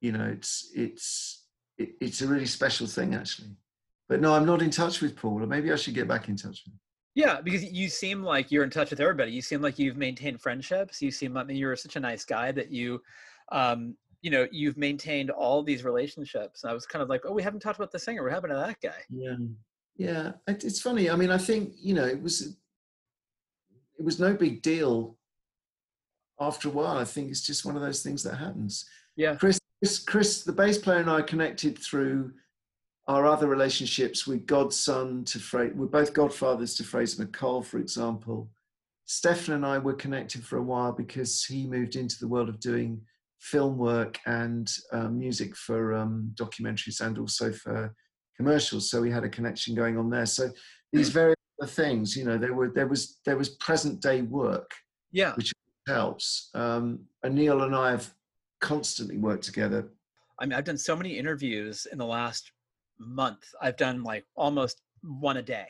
you know, it's it's it, it's a really special thing actually. But no, I'm not in touch with Paul, or maybe I should get back in touch with him. Yeah, because you seem like you're in touch with everybody. You seem like you've maintained friendships. You seem like you're such a nice guy that you, um, you know, you've maintained all these relationships. And I was kind of like, oh, we haven't talked about the singer. What happened to that guy? Yeah, yeah. It's funny. I mean, I think you know, it was it was no big deal. After a while, I think it's just one of those things that happens. Yeah. Chris, Chris, Chris, the bass player and I connected through our other relationships with Godson to Fra- we're both godfathers to Fraser MacColl, for example. Stefan and I were connected for a while because he moved into the world of doing film work and uh, music for um, documentaries and also for commercials. So we had a connection going on there. So these various things, you know, there were there was there was present day work Yeah. Which helps. Um, and Neil and I have constantly worked together. I mean, I've done so many interviews in the last month. I've done like almost one a day.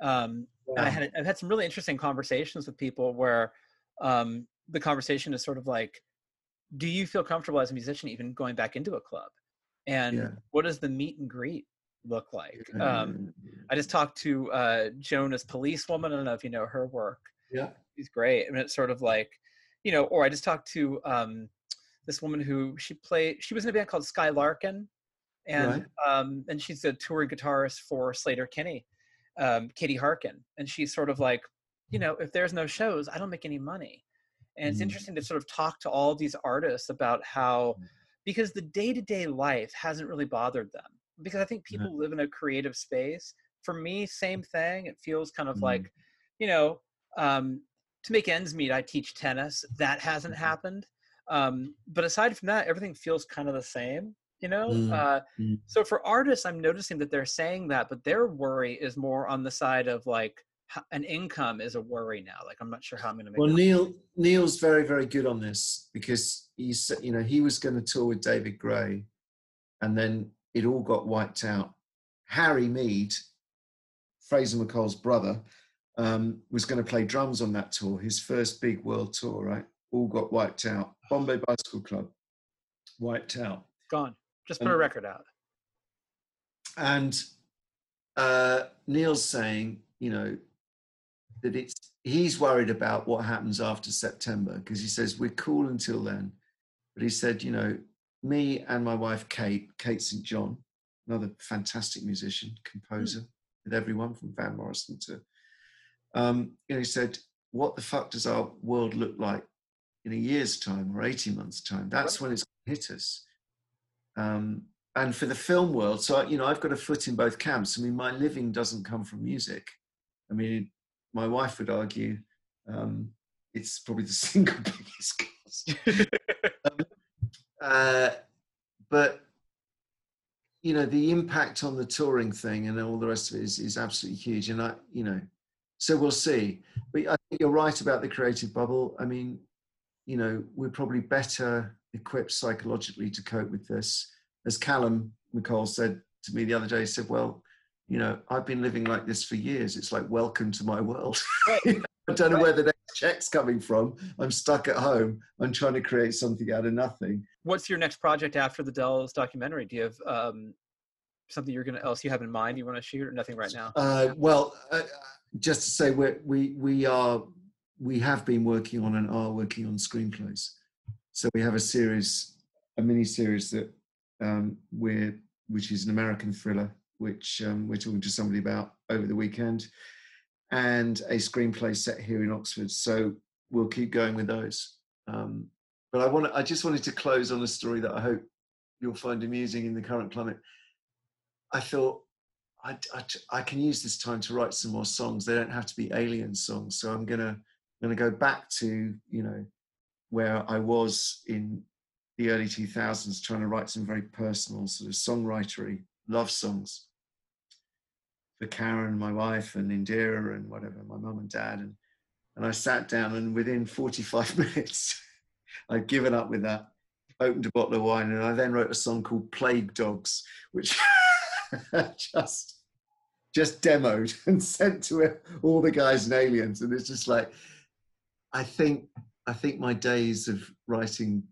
Um. And I had I've had some really interesting conversations with people where um, the conversation is sort of like, do you feel comfortable as a musician even going back into a club? And yeah. what does the meet and greet look like? Um, I just talked to uh, Jonas Policewoman. I don't know if you know her work. Yeah, she's great. I mean, it's sort of like, you know, or I just talked to um, this woman who she played. She was in a band called Sky Larkin, and right. um, and she's a touring guitarist for Sleater-Kinney, um, Katie Harkin, and she's sort of like, you know, if there's no shows, I don't make any money. And it's mm. interesting to sort of talk to all these artists about how, mm. because the day to day life hasn't really bothered them. Because I think people yeah. live in a creative space. For me, same thing. It feels kind of mm. like, you know, um, to make ends meet, I teach tennis. That hasn't mm-hmm. happened. Um, but aside from that, everything feels kind of the same you know mm. Uh, so for artists i'm noticing that they're saying that but their worry is more on the side of like an income is a worry now like i'm not sure how i'm going to make well neil neil's very very good on this because he said you know he was going to tour with david gray and then it all got wiped out. Harry mead fraser maccoll's brother um, was going to play drums on that tour his first big world tour right? All got wiped out. Bombay bicycle club wiped out. Gone. Just put a record out. And uh, Neil's saying, you know, that it's he's worried about what happens after September because he says we're cool until then. But he said, you know, me and my wife Kate, Kate St. John, another fantastic musician, composer mm. with everyone from Van Morrison to, um, you know, he said, what the fuck does our world look like in a year's time or 18 months' time? That's when it's hit us. Um, and for the film world, so you know, I've got a foot in both camps. I mean, my living doesn't come from music. I mean, my wife would argue um, it's probably the single biggest cost. um, uh, but you know, the impact on the touring thing and all the rest of it is, is absolutely huge. And I, you know, so we'll see. But I think you're right about the creative bubble. I mean, you know, we're probably better equipped psychologically to cope with this. As Calum MacColl said to me the other day, he said, Well, you know, I've been living like this for years. It's like, welcome to my world. Right. I don't know right. where the next check's coming from. I'm stuck at home. I'm trying to create something out of nothing. What's your next project after the Dels documentary? Do you have um, something you're going to else you have in mind you want to shoot, or nothing right now? Uh, well, uh, just to say, we we we are we have been working on and are working on screenplays. So we have a series, a mini series that um, we're, which is an American thriller, which um, we're talking to somebody about over the weekend, and a screenplay set here in Oxford. So we'll keep going with those. Um, but I want, I just wanted to close on a story that I hope you'll find amusing in the current climate. I thought I, I, I, can use this time to write some more songs. They don't have to be alien songs. So I'm gonna gonna go back to you know where I was in the early 2000s trying to write some very personal sort of songwritery love songs for Karen, my wife, and Indira, and whatever, my mum and dad. And, and I sat down, and within 45 minutes, I'd given up with that, opened a bottle of wine, and I then wrote a song called Plague Dogs, which just just demoed and sent to all the guys and aliens. And it's just like, I think I think my days of writing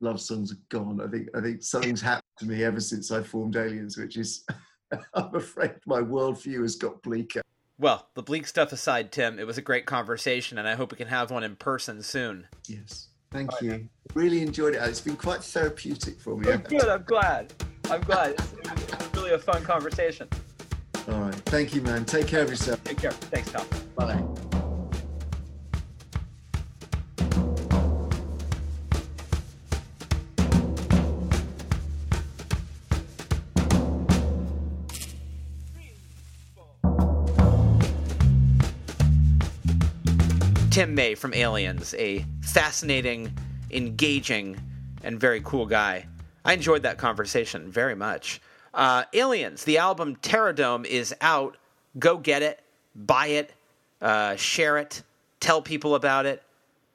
love songs are gone. I think I think something's happened to me ever since I formed Aliens, which is I'm afraid my worldview has got bleaker. Well, the bleak stuff aside, Tim, it was a great conversation, and I hope we can have one in person soon. Yes, thank All you. Right. Really enjoyed it. It's been quite therapeutic for me. Oh, good. I'm glad. I'm glad. It was really a fun conversation. All right. Thank you, man. Take care of yourself. Take care. Thanks, Tom. Bye bye. Tim May from Aliens, a fascinating, engaging, and very cool guy. I enjoyed that conversation very much. Uh, Aliens, the album Terrordome is out. Go get it, buy it, uh, share it, tell people about it,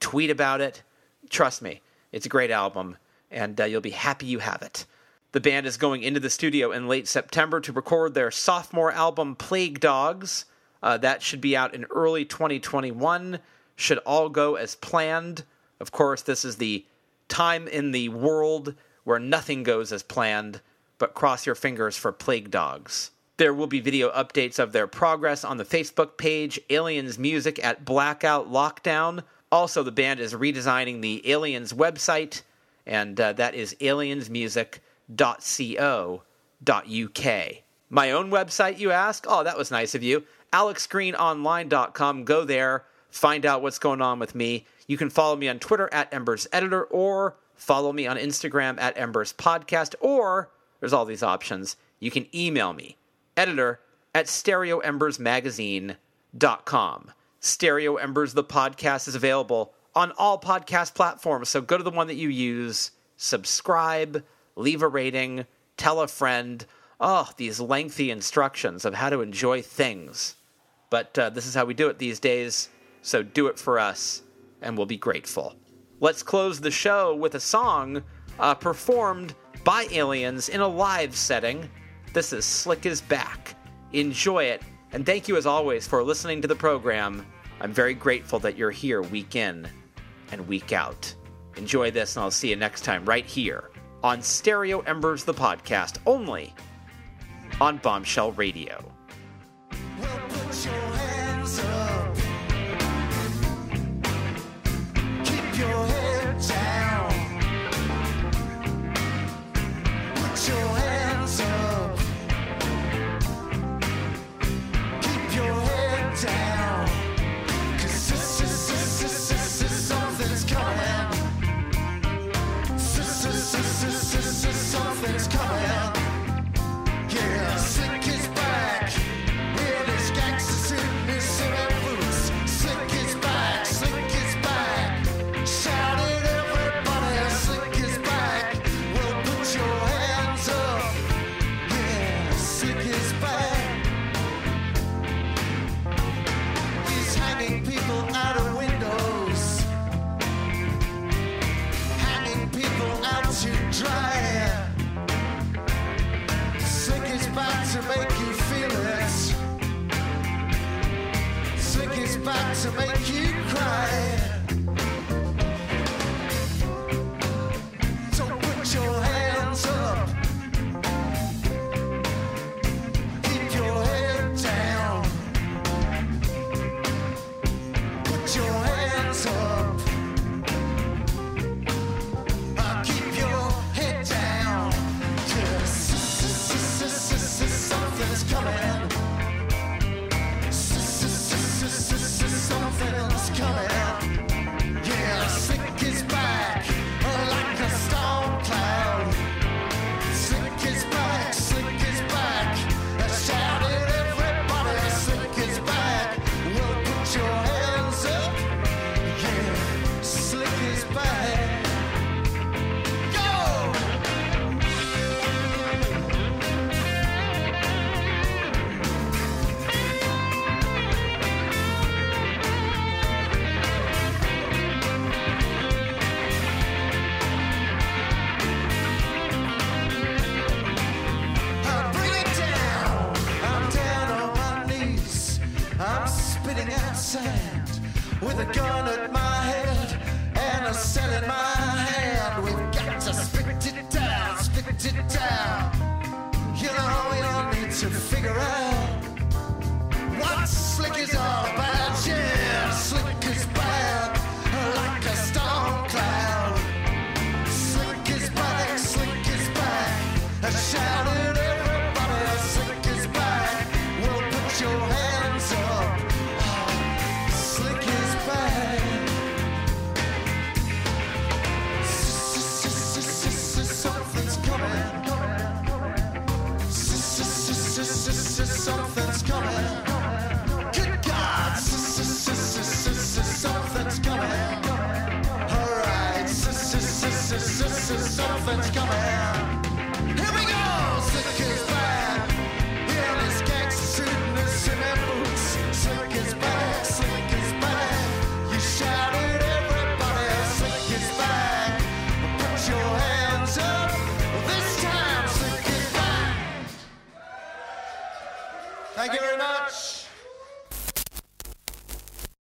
tweet about it. Trust me, it's a great album. and uh, you'll be happy you have it. The band is going into the studio in late September to record their sophomore album, Plague Dogs. Uh, that should be out in early 2021. Should all go as planned. Of course, this is the time in the world where nothing goes as planned, but cross your fingers for Plague Dogs. There will be video updates of their progress on the Facebook page, Aliens Music at Blackout Lockdown. Also, the band is redesigning the Aliens website, and uh, that is aliensmusic.co.uk. My own website, you ask? Oh, that was nice of you. AlexGreenOnline.com. Go there, find out what's going on with me. You can follow me on Twitter at Embers Editor or follow me on Instagram at Embers Podcast, or there's all these options. You can email me editor at stereoembersmagazine.com. Stereo Embers, the podcast, is available on all podcast platforms. So go to the one that you use, subscribe, leave a rating, tell a friend. Oh, these lengthy instructions of how to enjoy things. But uh, this is how we do it these days. So do it for us, and we'll be grateful. Let's close the show with a song uh, performed by aliens in a live setting this is Slick is Back. Enjoy it, and thank you as always for listening to the program. I'm very grateful that you're here week in and week out. Enjoy this, and I'll see you next time right here on Stereo Embers, the podcast, only on Bombshell Radio.